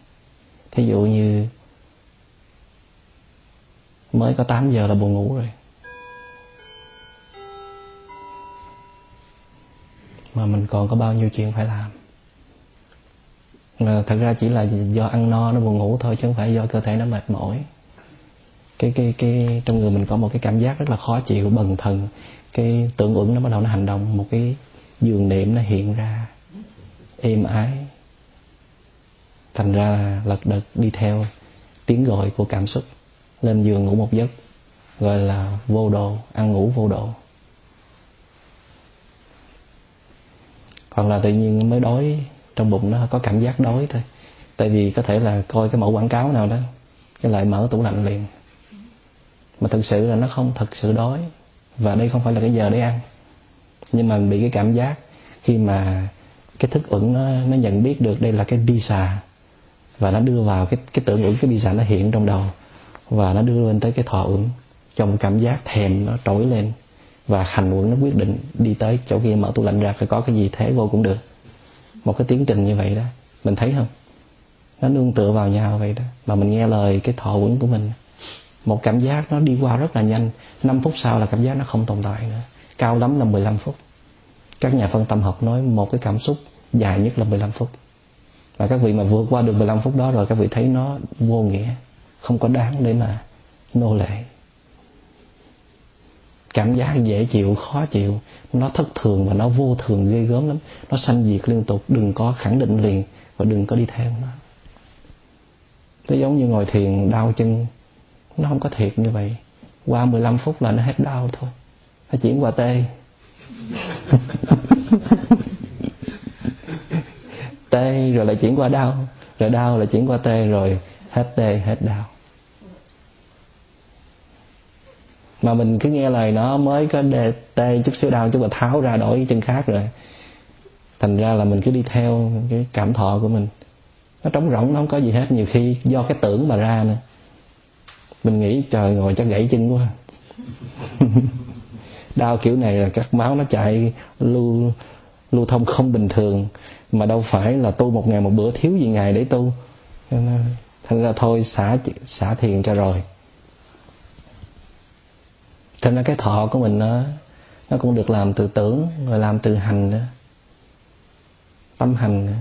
Thí dụ như mới có 8 giờ là buồn ngủ rồi. Mà mình còn có bao nhiêu chuyện phải làm? Mà thật ra chỉ là do ăn no nó buồn ngủ thôi, chứ không phải do cơ thể nó mệt mỏi cái cái cái, trong người mình có một cái cảm giác rất là khó chịu, bần thần. Cái tưởng uẩn nó bắt đầu nó hành động, một cái giường niệm nó hiện ra, êm ái. Thành ra là lật đật đi theo tiếng gọi của cảm xúc, lên giường ngủ một giấc, gọi là vô độ, ăn ngủ vô độ. Hoặc là tự nhiên mới đói, trong bụng nó có cảm giác đói thôi. Tại vì có thể là coi cái mẫu quảng cáo nào đó, cái lại mở tủ lạnh liền mà thực sự là nó không thật sự đói. Và đây không phải là cái giờ để ăn. Nhưng mà bị cái cảm giác khi mà cái thức uẩn nó, nó nhận biết được đây là cái pizza. Và nó đưa vào cái cái tưởng uẩn cái pizza nó hiện trong đầu. Và nó đưa lên tới cái thọ uẩn. Trong cảm giác thèm nó trỗi lên. Và hành uẩn nó quyết định đi tới chỗ kia mở tủ lạnh ra phải có cái gì thế vô cũng được. Một cái tiến trình như vậy đó. Mình thấy không? Nó nương tựa vào nhau vậy đó. Mà mình nghe lời cái thọ uẩn của mình một cảm giác nó đi qua rất là nhanh. 5 phút sau là cảm giác nó không tồn tại nữa. Cao lắm là 15 phút. Các nhà phân tâm học nói một cái cảm xúc dài nhất là 15 phút. Và các vị mà vượt qua được 15 phút đó rồi, các vị thấy nó vô nghĩa, không có đáng để mà nô lệ. Cảm giác dễ chịu, khó chịu, nó thất thường và nó vô thường ghê gớm lắm. Nó sanh diệt liên tục, đừng có khẳng định liền và đừng có đi theo nó. Nó giống như ngồi thiền đau chân nó không có thiệt như vậy. Qua 15 phút là nó hết đau thôi. Nó chuyển qua tê tê rồi lại chuyển qua đau. Rồi đau lại chuyển qua tê rồi hết tê hết đau. Mà mình cứ nghe lời nó mới có đề, tê chút xíu đau chút mà tháo ra đổi chân khác rồi. Thành ra là mình cứ đi theo cái cảm thọ của mình. Nó trống rỗng nó không có gì hết. Nhiều khi do cái tưởng mà ra nữa mình nghĩ trời ngồi chắc gãy chân quá. Đau kiểu này là các máu nó chạy lưu lưu thông không bình thường, mà đâu phải là tu một ngày một bữa thiếu gì ngày để tu. Thành ra thôi, xả xả thiền cho rồi. Cho nên cái thọ của mình nó nó cũng được làm từ tưởng, rồi làm từ hành nữa. Tâm hành nữa.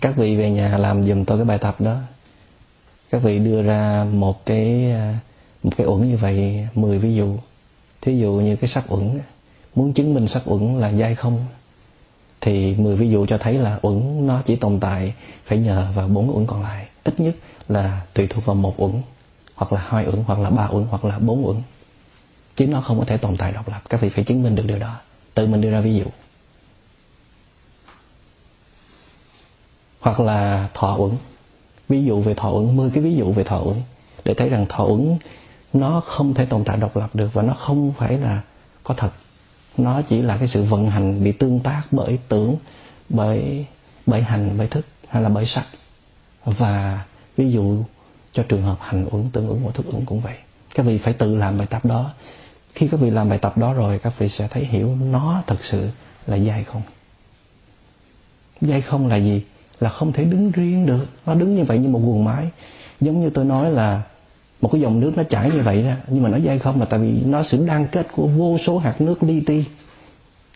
các vị về nhà làm dùm tôi cái bài tập đó các vị đưa ra một cái à, một cái uẩn như vậy 10 ví dụ. Thí dụ như cái sắc uẩn, muốn chứng minh sắc uẩn là dai không, thì 10 ví dụ cho thấy là uẩn nó chỉ tồn tại phải nhờ vào bốn uẩn còn lại. Ít nhất là tùy thuộc vào một uẩn, hoặc là hai uẩn, hoặc là ba uẩn, hoặc là bốn uẩn. Chứ nó không có thể tồn tại độc lập. Các vị phải chứng minh được điều đó. Tự mình đưa ra ví dụ. Hoặc là thọ uẩn ví dụ về thọ ứng 10 cái ví dụ về thọ ứng, để thấy rằng thọ ứng nó không thể tồn tại độc lập được và nó không phải là có thật. Nó chỉ là cái sự vận hành bị tương tác bởi tưởng, bởi bởi hành, bởi thức, hay là bởi sắc. Và ví dụ cho trường hợp hành ứng tương ứng và thức ứng cũng vậy. Các vị phải tự làm bài tập đó. Khi các vị làm bài tập đó rồi, các vị sẽ thấy hiểu nó thật sự là dai không. Dai không là gì? Là không thể đứng riêng được. Nó đứng như vậy như một guồng máy. Giống như tôi nói là một cái dòng nước nó chảy như vậy đó. Nhưng mà nó dai không là tại vì nó sự đan kết của vô số hạt nước li ti.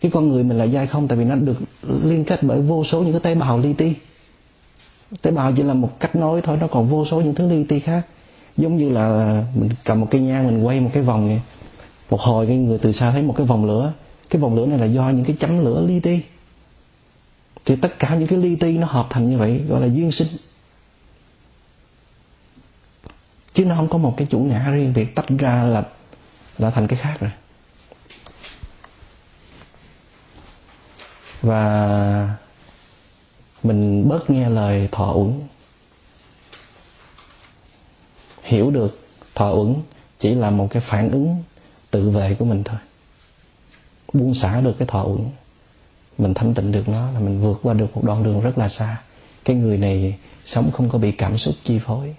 Cái con người mình là dai không tại vì nó được liên kết bởi vô số những cái tế bào li ti. Tế bào chỉ là một cách nói thôi, nó còn vô số những thứ li ti khác. Giống như là mình cầm một cây nhang, mình quay một cái vòng này một hồi cái người từ xa thấy một cái vòng lửa. Cái vòng lửa này là do những cái chấm lửa li ti thì tất cả những cái ly ti nó hợp thành như vậy, gọi là duyên sinh. Chứ nó không có một cái chủ ngã riêng, việc tách ra là là thành cái khác rồi. Và mình bớt nghe lời thọ uẩn. Hiểu được thọ uẩn chỉ là một cái phản ứng tự vệ của mình thôi. Buông xả được cái thọ uẩn mình thanh tịnh được nó, là mình vượt qua được một đoạn đường rất là xa. Cái người này sống không có bị cảm xúc chi phối.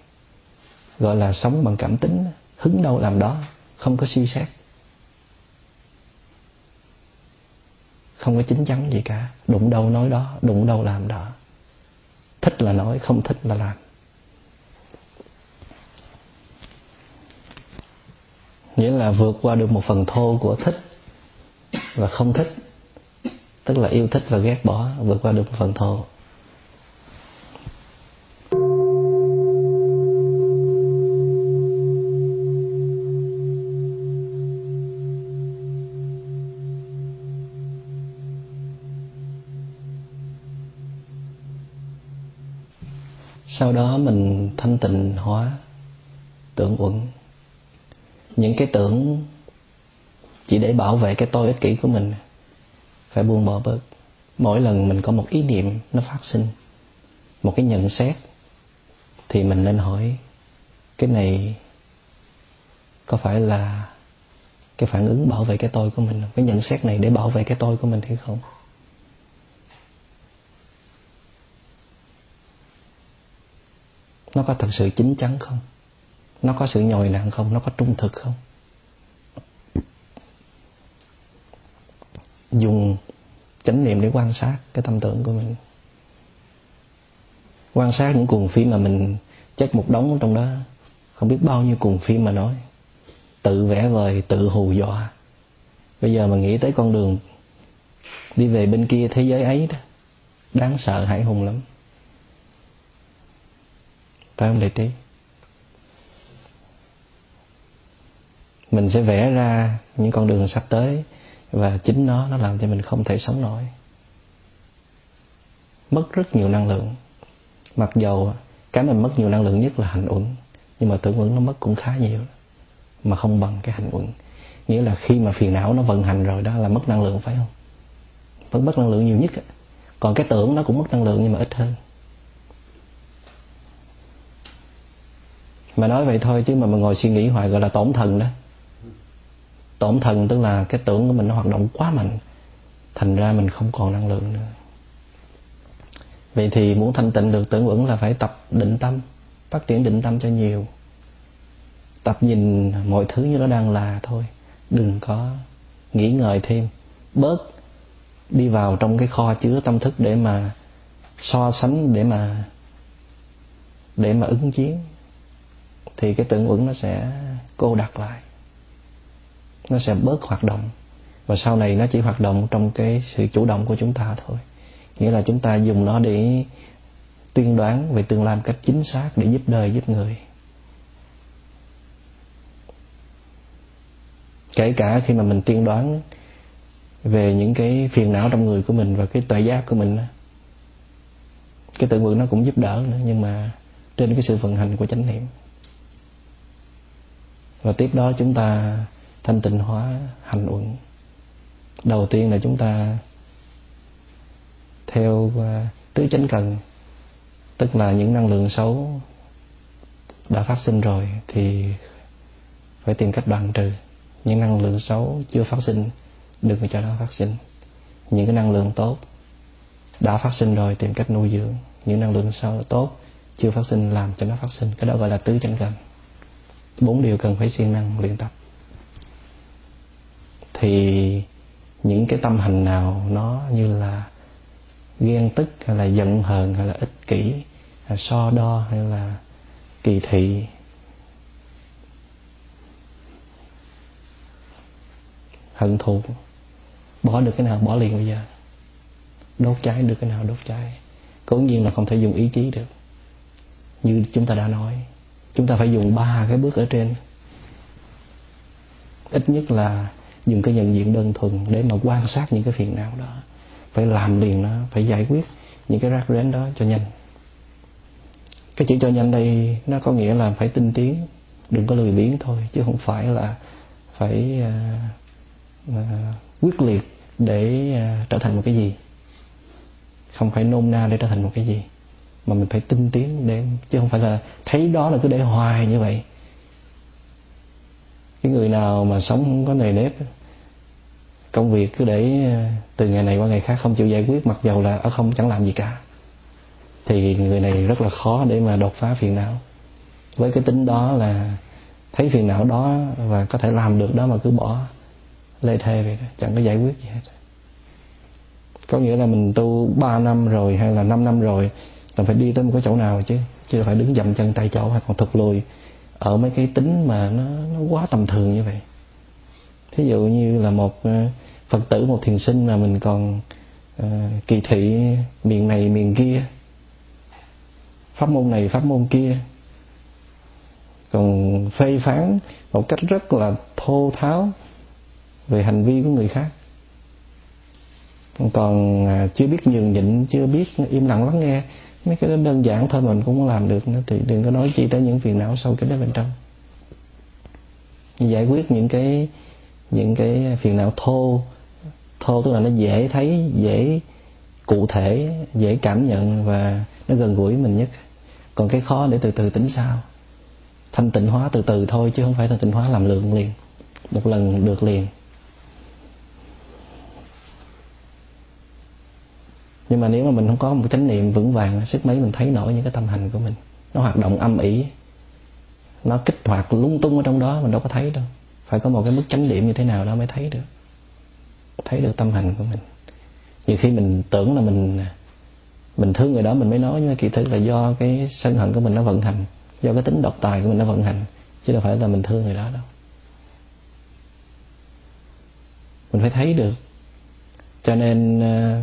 Gọi là sống bằng cảm tính, hứng đâu làm đó, không có suy xét. Không có chính chắn gì cả. Đụng đâu nói đó, đụng đâu làm đó. Thích là nói, không thích là làm. Nghĩa là vượt qua được một phần thô của thích và không thích tức là yêu thích và ghét bỏ, vượt qua được một phần thô sau đó mình thanh tịnh hóa tưởng uẩn. Những cái tưởng chỉ để bảo vệ cái tôi ích kỷ của mình phải buông bỏ bớt. Mỗi lần mình có một ý niệm nó phát sinh, một cái nhận xét, thì mình nên hỏi, cái này có phải là cái phản ứng bảo vệ cái tôi của mình cái nhận xét này để bảo vệ cái tôi của mình hay không? Nó có thật sự chín chắn không? Nó có sự nhồi nặng không? Nó có trung thực không? Dùng chánh niệm để quan sát cái tâm tưởng của mình. Quan sát những cuồng phim mà mình chất một đống trong đó, không biết bao nhiêu cuồng phim mà nói, tự vẽ vời, tự hù dọa. Bây giờ mà nghĩ tới con đường đi về bên kia thế giới ấy đó, đáng sợ hãi hùng lắm. Phải không lệ trí? Mình sẽ vẽ ra những con đường sắp tới và chính nó nó làm cho mình không thể sống nổi. Mất rất nhiều năng lượng. Mặc dầu cái mình mất nhiều năng lượng nhất là hành uẩn, nhưng mà tưởng uẩn nó mất cũng khá nhiều, mà không bằng cái hành uẩn. Nghĩa là khi mà phiền não nó vận hành rồi đó là mất năng lượng, phải không? Vẫn mất năng lượng nhiều nhất còn cái tưởng nó cũng mất năng lượng nhưng mà ít hơn. Mà nói vậy thôi chứ mà mình ngồi suy nghĩ hoài gọi là tổn thần đó tổn thần tức là cái tưởng của mình nó hoạt động quá mạnh, thành ra mình không còn năng lượng nữa. Vậy thì muốn thanh tịnh được tưởng vững là phải tập định tâm, phát triển định tâm cho nhiều. Tập nhìn mọi thứ như nó đang là thôi, đừng có nghĩ ngợi thêm. Bớt đi vào trong cái kho chứa tâm thức để mà so sánh, để mà để mà ứng chiến, thì cái tưởng vững nó sẽ cô đặt lại nó sẽ bớt hoạt động. Và sau này nó chỉ hoạt động trong cái sự chủ động của chúng ta thôi. Nghĩa là chúng ta dùng nó để tuyên đoán về tương lai một cách chính xác để giúp đời, giúp người. Kể cả khi mà mình tiên đoán về những cái phiền não trong người của mình và cái tuệ giác của mình cái tự nguyện nó cũng giúp đỡ nữa, nhưng mà trên cái sự vận hành của chánh niệm. Và tiếp đó chúng ta thanh tịnh hóa hành uẩn. Đầu tiên là chúng ta theo à, tứ chánh cần, tức là những năng lượng xấu đã phát sinh rồi thì phải tìm cách đoạn trừ. Những năng lượng xấu chưa phát sinh, đừng cho nó phát sinh. Những cái năng lượng tốt đã phát sinh rồi, tìm cách nuôi dưỡng. Những năng lượng xấu tốt chưa phát sinh, làm cho nó phát sinh. Cái đó gọi là tứ chánh cần. Bốn điều cần phải siêng năng luyện tập thì những cái tâm hành nào nó như là ghen tức hay là giận hờn hay là ích kỷ, hay so đo hay là kỳ thị. Hận thù, bỏ được cái nào bỏ liền bây giờ. Đốt cháy được cái nào đốt cháy. Cố nhiên là không thể dùng ý chí được. Như chúng ta đã nói, chúng ta phải dùng ba cái bước ở trên. Ít nhất là dùng cái nhận diện đơn thuần để mà quan sát những cái phiền não đó. Phải làm liền nó phải giải quyết những cái rắc rến đó cho nhanh. Cái chữ cho nhanh đây nó có nghĩa là phải tinh tiến đừng có lười biếng thôi chứ không phải là phải uh, uh, quyết liệt để uh, trở thành một cái gì. Không phải nôn na để trở thành một cái gì mà mình phải tinh tiến để chứ không phải là thấy đó là cứ để hoài như vậy. Cái người nào mà sống không có nề nếp công việc cứ để ờ, từ ngày này qua ngày khác không chịu giải quyết, mặc dầu là ở không chẳng làm gì cả. Thì người này rất là khó để mà đột phá phiền não. Với cái tính đó là thấy phiền não đó và có thể làm được đó mà cứ bỏ lê thê vậy đó, chẳng có giải quyết gì hết. Có nghĩa là mình tu 3 năm rồi hay là 5 năm rồi là phải đi tới một cái chỗ nào chứ? Chứ phải đứng dậm chân tay chỗ hay còn thụt lùi ở mấy cái tính mà nó nó quá tầm thường như vậy thí dụ như là một ờ, phật tử, một thiền sinh mà mình còn ờ, kỳ thị miền này, miền kia, pháp môn này, pháp môn kia, còn phê phán một cách rất là thô tháo về hành vi của người khác. Còn à, chưa biết nhường nhịn, chưa biết im lặng lắng nghe, mấy cái đó đơn giản thôi mình cũng làm được nữa, thì đừng có nói chi tới những phiền não sâu kín ở bên trong. Giải quyết những cái những cái phiền não thô. Thô tức là nó dễ thấy, dễ cụ thể, dễ cảm nhận và nó gần gũi mình nhất. Còn cái khó để từ từ tính sao. Thanh tịnh hóa từ từ thôi chứ không phải thanh tịnh hóa làm lượng liền. Một lần được liền. Nhưng mà nếu mà mình không có một chánh niệm vững vàng, sức mấy mình thấy nổi những cái tâm hành của mình, nó hoạt động âm ỉ, nó kích hoạt lung tung ở trong đó mình đâu có thấy đâu phải có một cái mức chánh niệm như thế nào đó mới thấy được. Thấy được tâm hành của mình. Nhiều khi mình tưởng là mình mình thương người đó, mình mới nói, nhưng mà kỳ thực là do cái sân hận của mình nó vận hành. Do cái tính độc tài của mình nó vận hành, chứ đâu phải là mình thương người đó đâu. Mình phải thấy được. Cho nên ờ,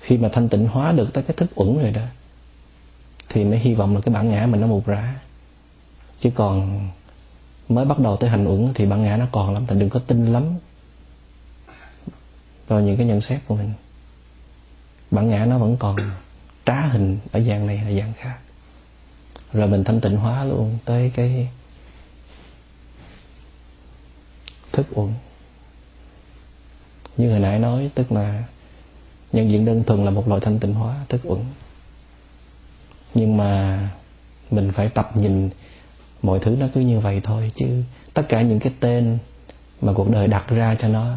khi mà thanh tịnh hóa được tới cái thức uẩn rồi đó, thì mới hy vọng là cái bản ngã mình nó mục ra. chứ còn mới bắt đầu tới hành uẩn thì bản ngã nó còn lắm thành đừng có tin lắm vào những cái nhận xét của mình. Bản ngã nó vẫn còn trá hình ở dạng này hay dạng khác. Rồi mình thanh tịnh hóa luôn tới cái thức uẩn như hồi nãy nói, tức là nhân diện đơn thuần là một loại thanh tịnh hóa, thức uẩn nhưng mà mình phải tập nhìn mọi thứ nó cứ như vậy thôi, chứ tất cả những cái tên mà cuộc đời đặt ra cho nó,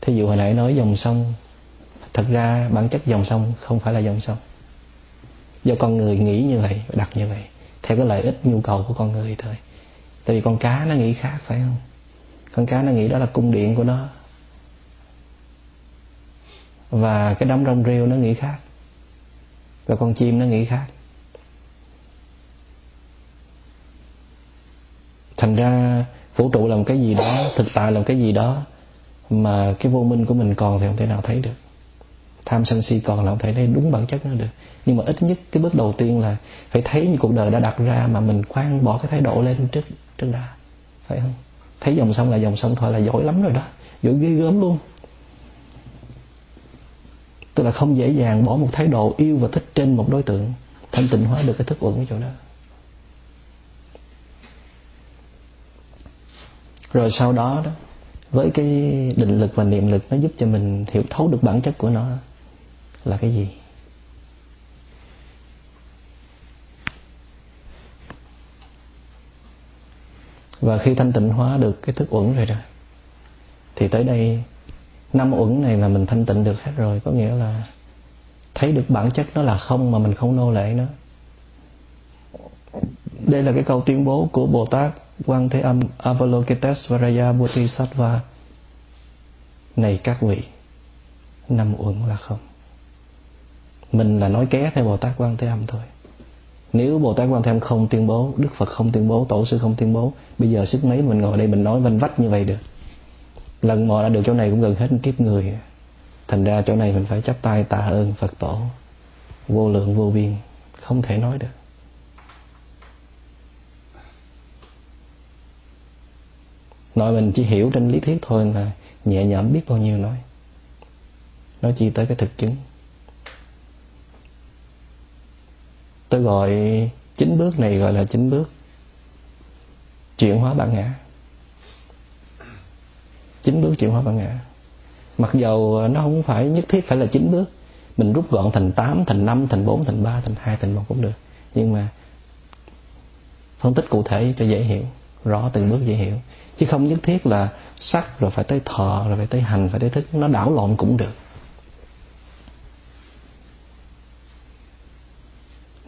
thí dụ hồi nãy nói dòng sông, thật ra bản chất dòng sông không phải là dòng sông. Do con người nghĩ như vậy đặt như vậy, theo cái lợi ích, nhu cầu của con người thôi. Tại vì con cá nó nghĩ khác, phải không? Con cá nó nghĩ đó là cung điện của nó. Và cái đám rong rêu nó nghĩ khác. Và con chim nó nghĩ khác. Thành ra vũ trụ là một cái gì đó, thực tại là một cái gì đó mà cái vô minh của mình còn thì không thể nào thấy được. Tham sân si còn là không thể thấy đúng bản chất nó được. Nhưng mà ít nhất cái bước đầu tiên là phải thấy như cuộc đời đã đặt ra mà mình khoan bỏ cái thái độ lên trước trước đã. Phải không? Thấy dòng sông là dòng sông thôi là giỏi lắm rồi đó. Giỏi ghê gớm luôn. Tức là không dễ dàng bỏ một thái độ yêu và thích trên một đối tượng thanh tịnh hóa được cái thức uẩn ở chỗ đó. Rồi sau đó đó, với cái định lực và niệm lực nó giúp cho mình hiểu thấu được bản chất của nó là cái gì? Và khi thanh tịnh hóa được cái thức uẩn rồi rồi thì tới đây năm uẩn này là mình thanh tịnh được hết rồi, có nghĩa là thấy được bản chất nó là không mà mình không nô lệ nó. Đây là cái câu tuyên bố của Bồ Tát. Quan Thế Âm Avalokitesvaraya Bodhisattva Này các vị, Năm uẩn là không? Mình là nói ké theo Bồ Tát Quan Thế Âm thôi. Nếu Bồ Tát Quan Thế Âm không tuyên bố, Đức Phật không tuyên bố, Tổ sư không tuyên bố, Bây giờ sức mấy mình ngồi đây mình nói vanh vách như vậy được. Lần mò đã được chỗ này cũng gần hết kiếp người. Thành ra chỗ này mình phải chắp tay tạ ơn Phật Tổ. Vô lượng vô biên, Không thể nói được. Nói mình chỉ hiểu trên lý thuyết thôi là nhẹ nhõm biết bao nhiêu nói. Nói chi tới cái thực chứng. Tôi gọi chín bước này gọi là chín bước. Chuyển hóa bản ngã. Chín bước chuyển hóa bản ngã. Mặc dầu nó không phải nhất thiết phải là chín bước mình rút gọn thành 8, thành 5, thành 4, thành 3, thành 2, thành 1 cũng được. Nhưng mà phân tích cụ thể cho dễ hiểu rõ từng bước dễ hiểu. Chứ không nhất thiết là sắc rồi phải tới thọ, rồi phải tới hành, phải tới thức. Nó đảo lộn cũng được.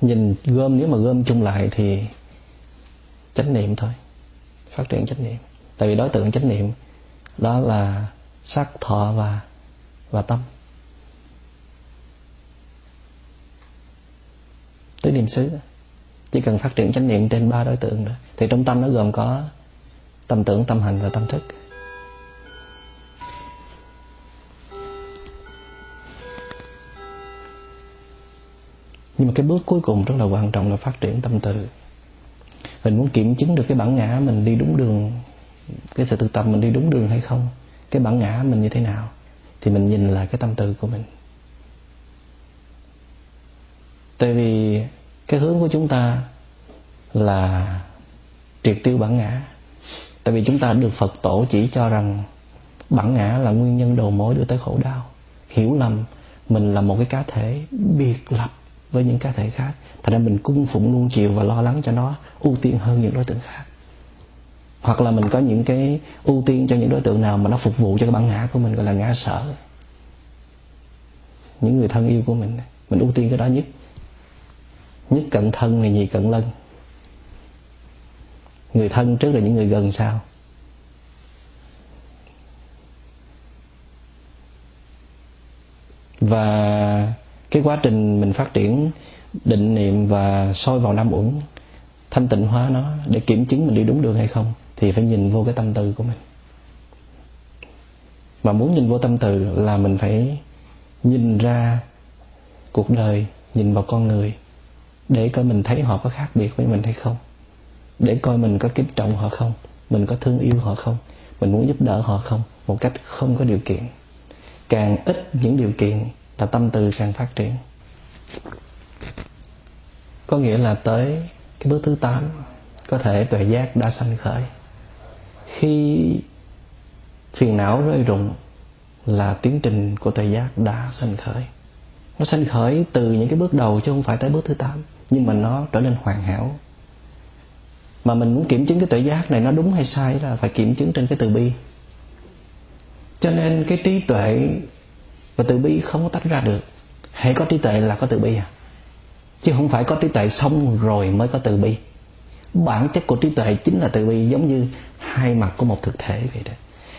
Nhìn gom, nếu mà gom chung lại thì chánh niệm thôi. Phát triển chánh niệm. Tại vì đối tượng chánh niệm, đó là sắc, thọ và và tâm. Tới niệm xứ chỉ cần phát triển chánh niệm trên ba đối tượng nữa thì trong tâm nó gồm có tâm tưởng, tâm hành và tâm thức. Nhưng mà cái bước cuối cùng rất là quan trọng là phát triển tâm từ. Mình muốn kiểm chứng được cái bản ngã mình đi đúng đường, cái sự thực tập mình đi đúng đường hay không, cái bản ngã mình như thế nào, thì mình nhìn lại cái tâm từ của mình. Tại vì cái hướng của chúng ta là triệt tiêu bản ngã. Tại vì chúng ta được phật tổ chỉ cho rằng bản ngã là nguyên nhân đầu mối đưa tới khổ đau. Hiểu lầm, mình là một cái cá thể biệt lập với những cá thể khác. Thành ra mình cung phụng luôn chiều và lo lắng cho nó ưu tiên hơn những đối tượng khác. Hoặc là mình có những cái ưu tiên cho những đối tượng nào mà nó phục vụ cho cái bản ngã của mình, gọi là ngã sở. Những người thân yêu của mình mình ưu tiên cái đó nhất nhất cận thân này nhì cận lân. Người thân trước là những người gần sau. Và cái quá trình mình phát triển định niệm và soi vào năm uẩn, thanh tịnh hóa nó để kiểm chứng mình đi đúng đường hay không, thì phải nhìn vô cái tâm từ của mình. Mà muốn nhìn vô tâm từ là mình phải nhìn ra cuộc đời, nhìn vào con người để coi mình thấy họ có khác biệt với mình hay không. Để coi mình có kính trọng họ không, mình có thương yêu họ không, mình muốn giúp đỡ họ không, một cách không có điều kiện. Càng ít những điều kiện là tâm từ càng phát triển. Có nghĩa là tới cái bước thứ 8 có thể tuệ giác đã sanh khởi. Khi phiền não rơi rụng là tiến trình của tuệ giác đã sanh khởi. Nó sanh khởi từ những cái bước đầu chứ không phải tới bước thứ tám nhưng mà nó trở nên hoàn hảo. Mà mình muốn kiểm chứng cái tuệ giác này nó đúng hay sai là phải kiểm chứng trên cái từ bi. Cho nên cái trí tuệ và từ bi không có tách ra được. Hãy có trí tuệ là có từ bi à. Chứ không phải có trí tuệ xong rồi mới có từ bi. Bản chất của trí tuệ chính là từ bi, giống như hai mặt của một thực thể vậy đó.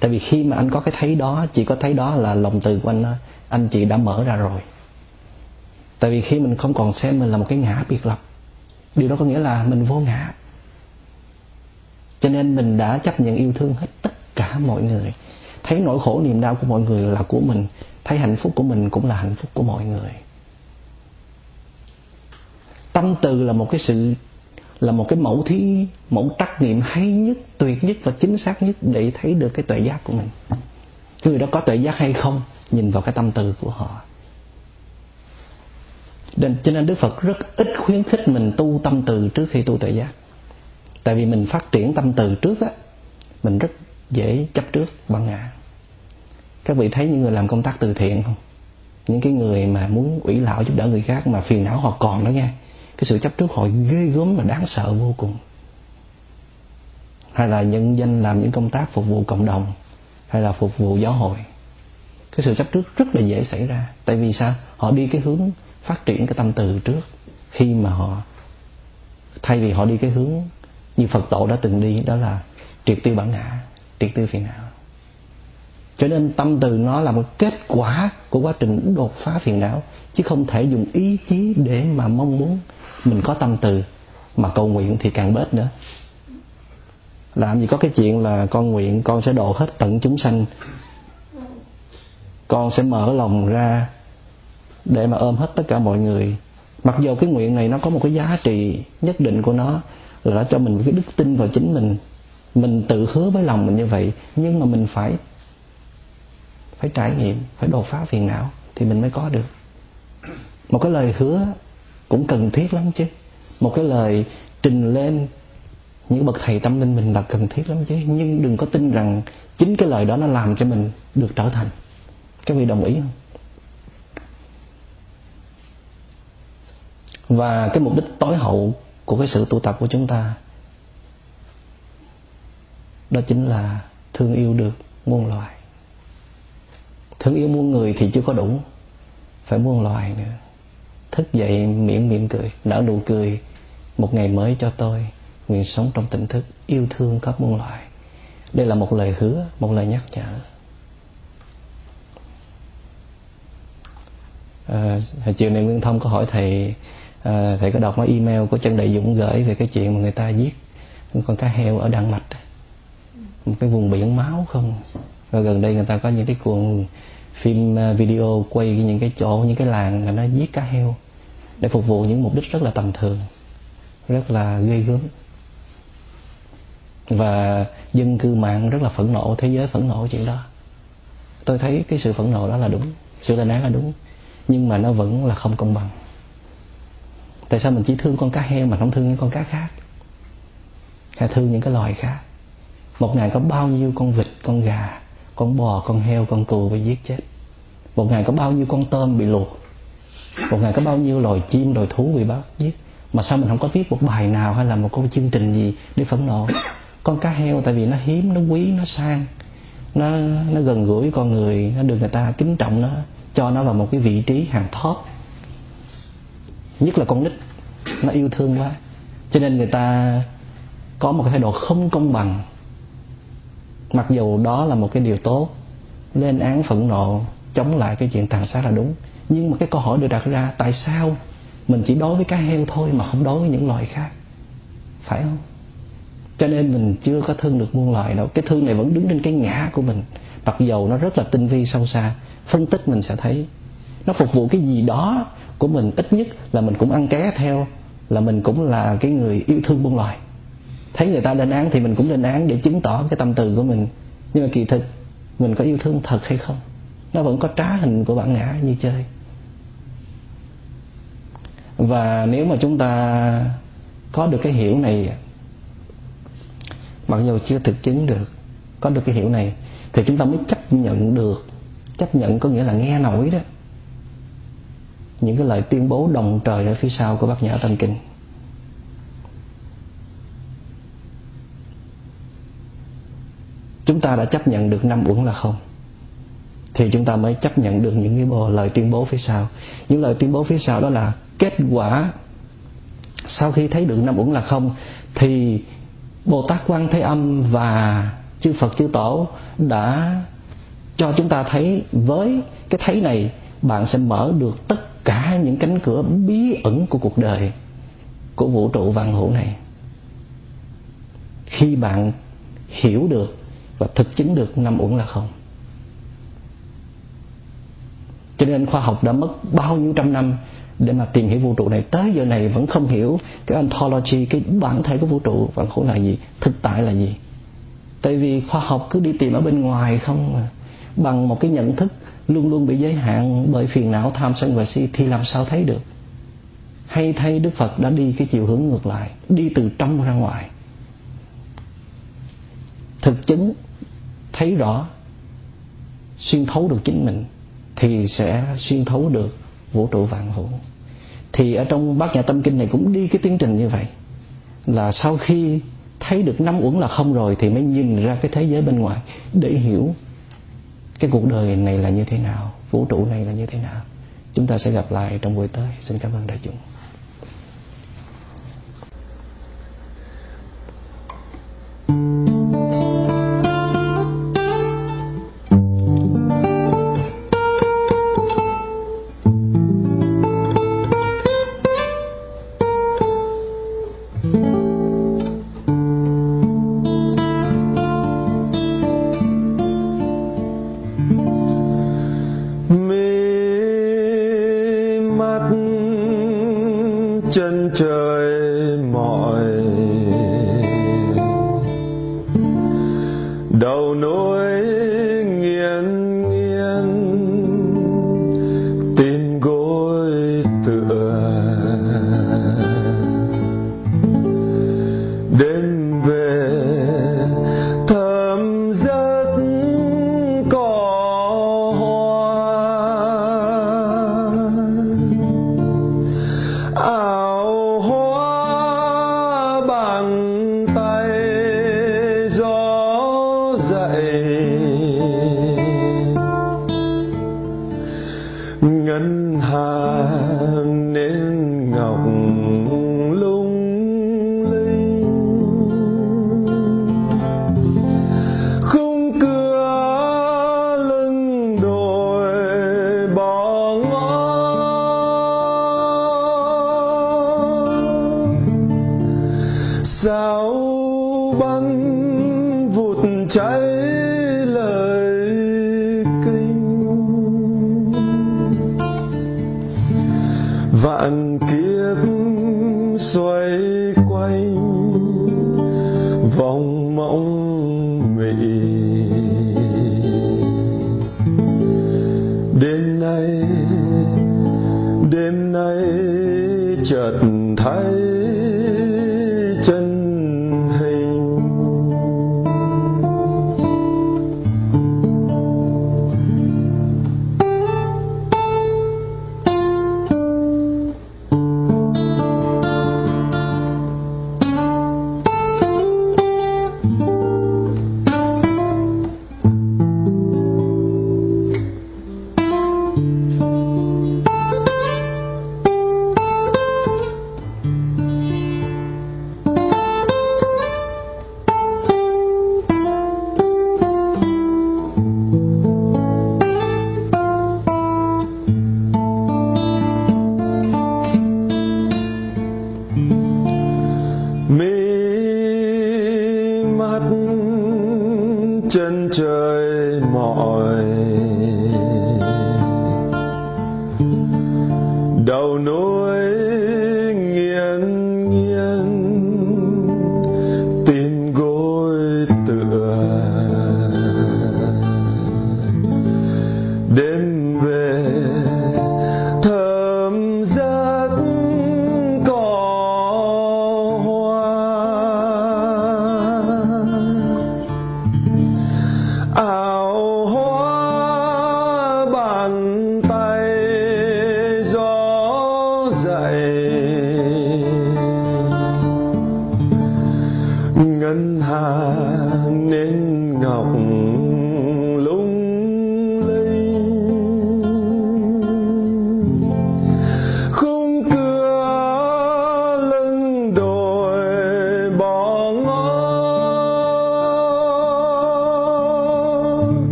Tại vì khi mà anh có cái thấy đó, chỉ có thấy đó là lòng từ của anh anh chị đã mở ra rồi tại vì khi mình không còn xem mình là một cái ngã biệt lập, điều đó có nghĩa là mình vô ngã. Cho nên mình đã chấp nhận yêu thương hết tất cả mọi người. Thấy nỗi khổ niềm đau của mọi người là của mình, thấy hạnh phúc của mình cũng là hạnh phúc của mọi người. Tâm từ là một cái sự, là một cái mẫu thí, mẫu trắc nghiệm hay nhất, tuyệt nhất và chính xác nhất để thấy được cái tuệ giác của mình. Người đó có tuệ giác hay không, nhìn vào cái tâm từ của họ nên cho nên đức phật rất ít khuyến khích mình tu tâm từ trước khi tu tuệ giác. Tại vì mình phát triển tâm từ trước á, mình rất dễ chấp trước, bằng ngã. Các vị thấy những người làm công tác từ thiện không? Những cái người mà muốn ủy lão giúp đỡ người khác mà phiền não họ còn đó nghe, cái sự chấp trước họ ghê gớm và đáng sợ vô cùng. Hay là nhân danh làm những công tác phục vụ cộng đồng, hay là phục vụ giáo hội. Cái sự chấp trước rất là dễ xảy ra. Tại vì sao? Họ đi cái hướng phát triển cái tâm từ trước. Khi mà họ, thay vì họ đi cái hướng như Phật tổ đã từng đi, đó là triệt tiêu bản ngã, triệt tiêu phiền não. Cho nên tâm từ nó là một kết quả của quá trình đột phá phiền não, chứ không thể dùng ý chí để mà mong muốn mình có tâm từ mà cầu nguyện thì càng bết nữa. Làm gì có cái chuyện là con nguyện, con sẽ độ hết tận chúng sanh, con sẽ mở lòng ra để mà ôm hết tất cả mọi người. Mặc dù cái nguyện này nó có một cái giá trị nhất định của nó, là đã cho mình một cái đức tin vào chính mình. Mình tự hứa với lòng mình như vậy, nhưng mà mình phải phải trải nghiệm, phải đột phá phiền não thì mình mới có được. Một cái lời hứa cũng cần thiết lắm chứ. Một cái lời trình lên những bậc thầy tâm linh mình là cần thiết lắm chứ. Nhưng đừng có tin rằng chính cái lời đó nó làm cho mình được trở thành. Các vị đồng ý không? Và cái mục đích tối hậu của cái sự tu tập của chúng ta đó chính là thương yêu được muôn loài. Thương yêu muôn người thì chưa có đủ phải muôn loài nữa. Thức dậy miệng miệng cười nở nụ cười một ngày mới cho tôi nguyện sống trong tỉnh thức yêu thương các muôn loài. Đây là một lời hứa một lời nhắc nhở. À, chiều nay nguyên thông có hỏi thầy Ờ, à, thầy có đọc mấy email của chân đại dũng gửi về cái chuyện mà người ta giết con cá heo ở đan mạch. Một cái vùng biển máu không? Và gần đây người ta có những cái cuộn phim ờ, video quay những cái chỗ những cái làng mà nó giết cá heo để phục vụ những mục đích rất là tầm thường rất là ghê gớm. Và dân cư mạng rất là phẫn nộ thế giới phẫn nộ chuyện đó. Tôi thấy cái sự phẫn nộ đó là đúng sự lên án là đúng nhưng mà nó vẫn là không công bằng tại sao mình chỉ thương con cá heo mà không thương những con cá khác? Hay thương những cái loài khác? Một ngày có bao nhiêu con vịt, con gà, con bò, con heo, con cừu bị giết chết? Một ngày có bao nhiêu con tôm bị luộc? Một ngày có bao nhiêu loài chim, loài thú bị bắt giết? Mà sao mình không có viết một bài nào hay là một câu chương trình gì để phẫn nộ? Con cá heo tại vì nó hiếm, nó quý, nó sang. Nó nó gần gũi con người, nó được người ta kính trọng, nó cho nó vào một cái vị trí hàng top nhất là con nít, nó yêu thương quá. Cho nên người ta có một cái thái độ không công bằng. Mặc dù đó là một cái điều tốt, lên án phẫn nộ, chống lại cái chuyện tàn sát là đúng. Nhưng mà cái câu hỏi được đặt ra, tại sao mình chỉ đối với cá heo thôi mà không đối với những loài khác? Phải không? Cho nên mình chưa có thương được muôn loài đâu. Cái thương này vẫn đứng trên cái ngã của mình. Mặc dầu nó rất là tinh vi sâu xa, phân tích mình sẽ thấy nó phục vụ cái gì đó của mình ít nhất là mình cũng ăn ké theo, là mình cũng là cái người yêu thương buôn loài. Thấy người ta lên án thì mình cũng lên án để chứng tỏ cái tâm từ của mình. Nhưng mà kỳ thực, mình có yêu thương thật hay không? Nó vẫn có trá hình của bản ngã như chơi. Và nếu mà chúng ta có được cái hiểu này, mặc dù chưa thực chứng được, có được cái hiểu này, thì chúng ta mới chấp nhận được. Chấp nhận có nghĩa là nghe nổi đó những cái lời tuyên bố đồng trời ở phía sau của bát nhã tâm kinh. Chúng ta đã chấp nhận được năm uẩn là không? Thì chúng ta mới chấp nhận được những cái bồ lời tuyên bố phía sau. Những lời tuyên bố phía sau đó là kết quả. Sau khi thấy được năm uẩn là không, thì bồ tát quan thế âm và chư phật chư tổ đã cho chúng ta thấy với cái thấy này, bạn sẽ mở được tất cả những cánh cửa bí ẩn của cuộc đời của vũ trụ vạn hữu này. Khi bạn hiểu được và thực chứng được năm uẩn là không. Cho nên khoa học đã mất bao nhiêu trăm năm để mà tìm hiểu vũ trụ này. Tới giờ này vẫn không hiểu cái ontology, cái bản thể của vũ trụ vạn hữu là gì, thực tại là gì. Tại vì khoa học cứ đi tìm ở bên ngoài không mà bằng một cái nhận thức luôn luôn bị giới hạn bởi phiền não tham sân và si, thì làm sao thấy được? Hay thay đức phật đã đi cái chiều hướng ngược lại, đi từ trong ra ngoài? Thực chứng thấy rõ, xuyên thấu được chính mình, thì sẽ xuyên thấu được vũ trụ vạn hữu. Thì ở trong bát nhã tâm kinh này cũng đi cái tiến trình như vậy, là sau khi thấy được năm uẩn là không rồi thì mới nhìn ra cái thế giới bên ngoài để hiểu cái cuộc đời này là như thế nào? Vũ trụ này là như thế nào? Chúng ta sẽ gặp lại trong buổi tới. Xin cảm ơn đại chúng. عما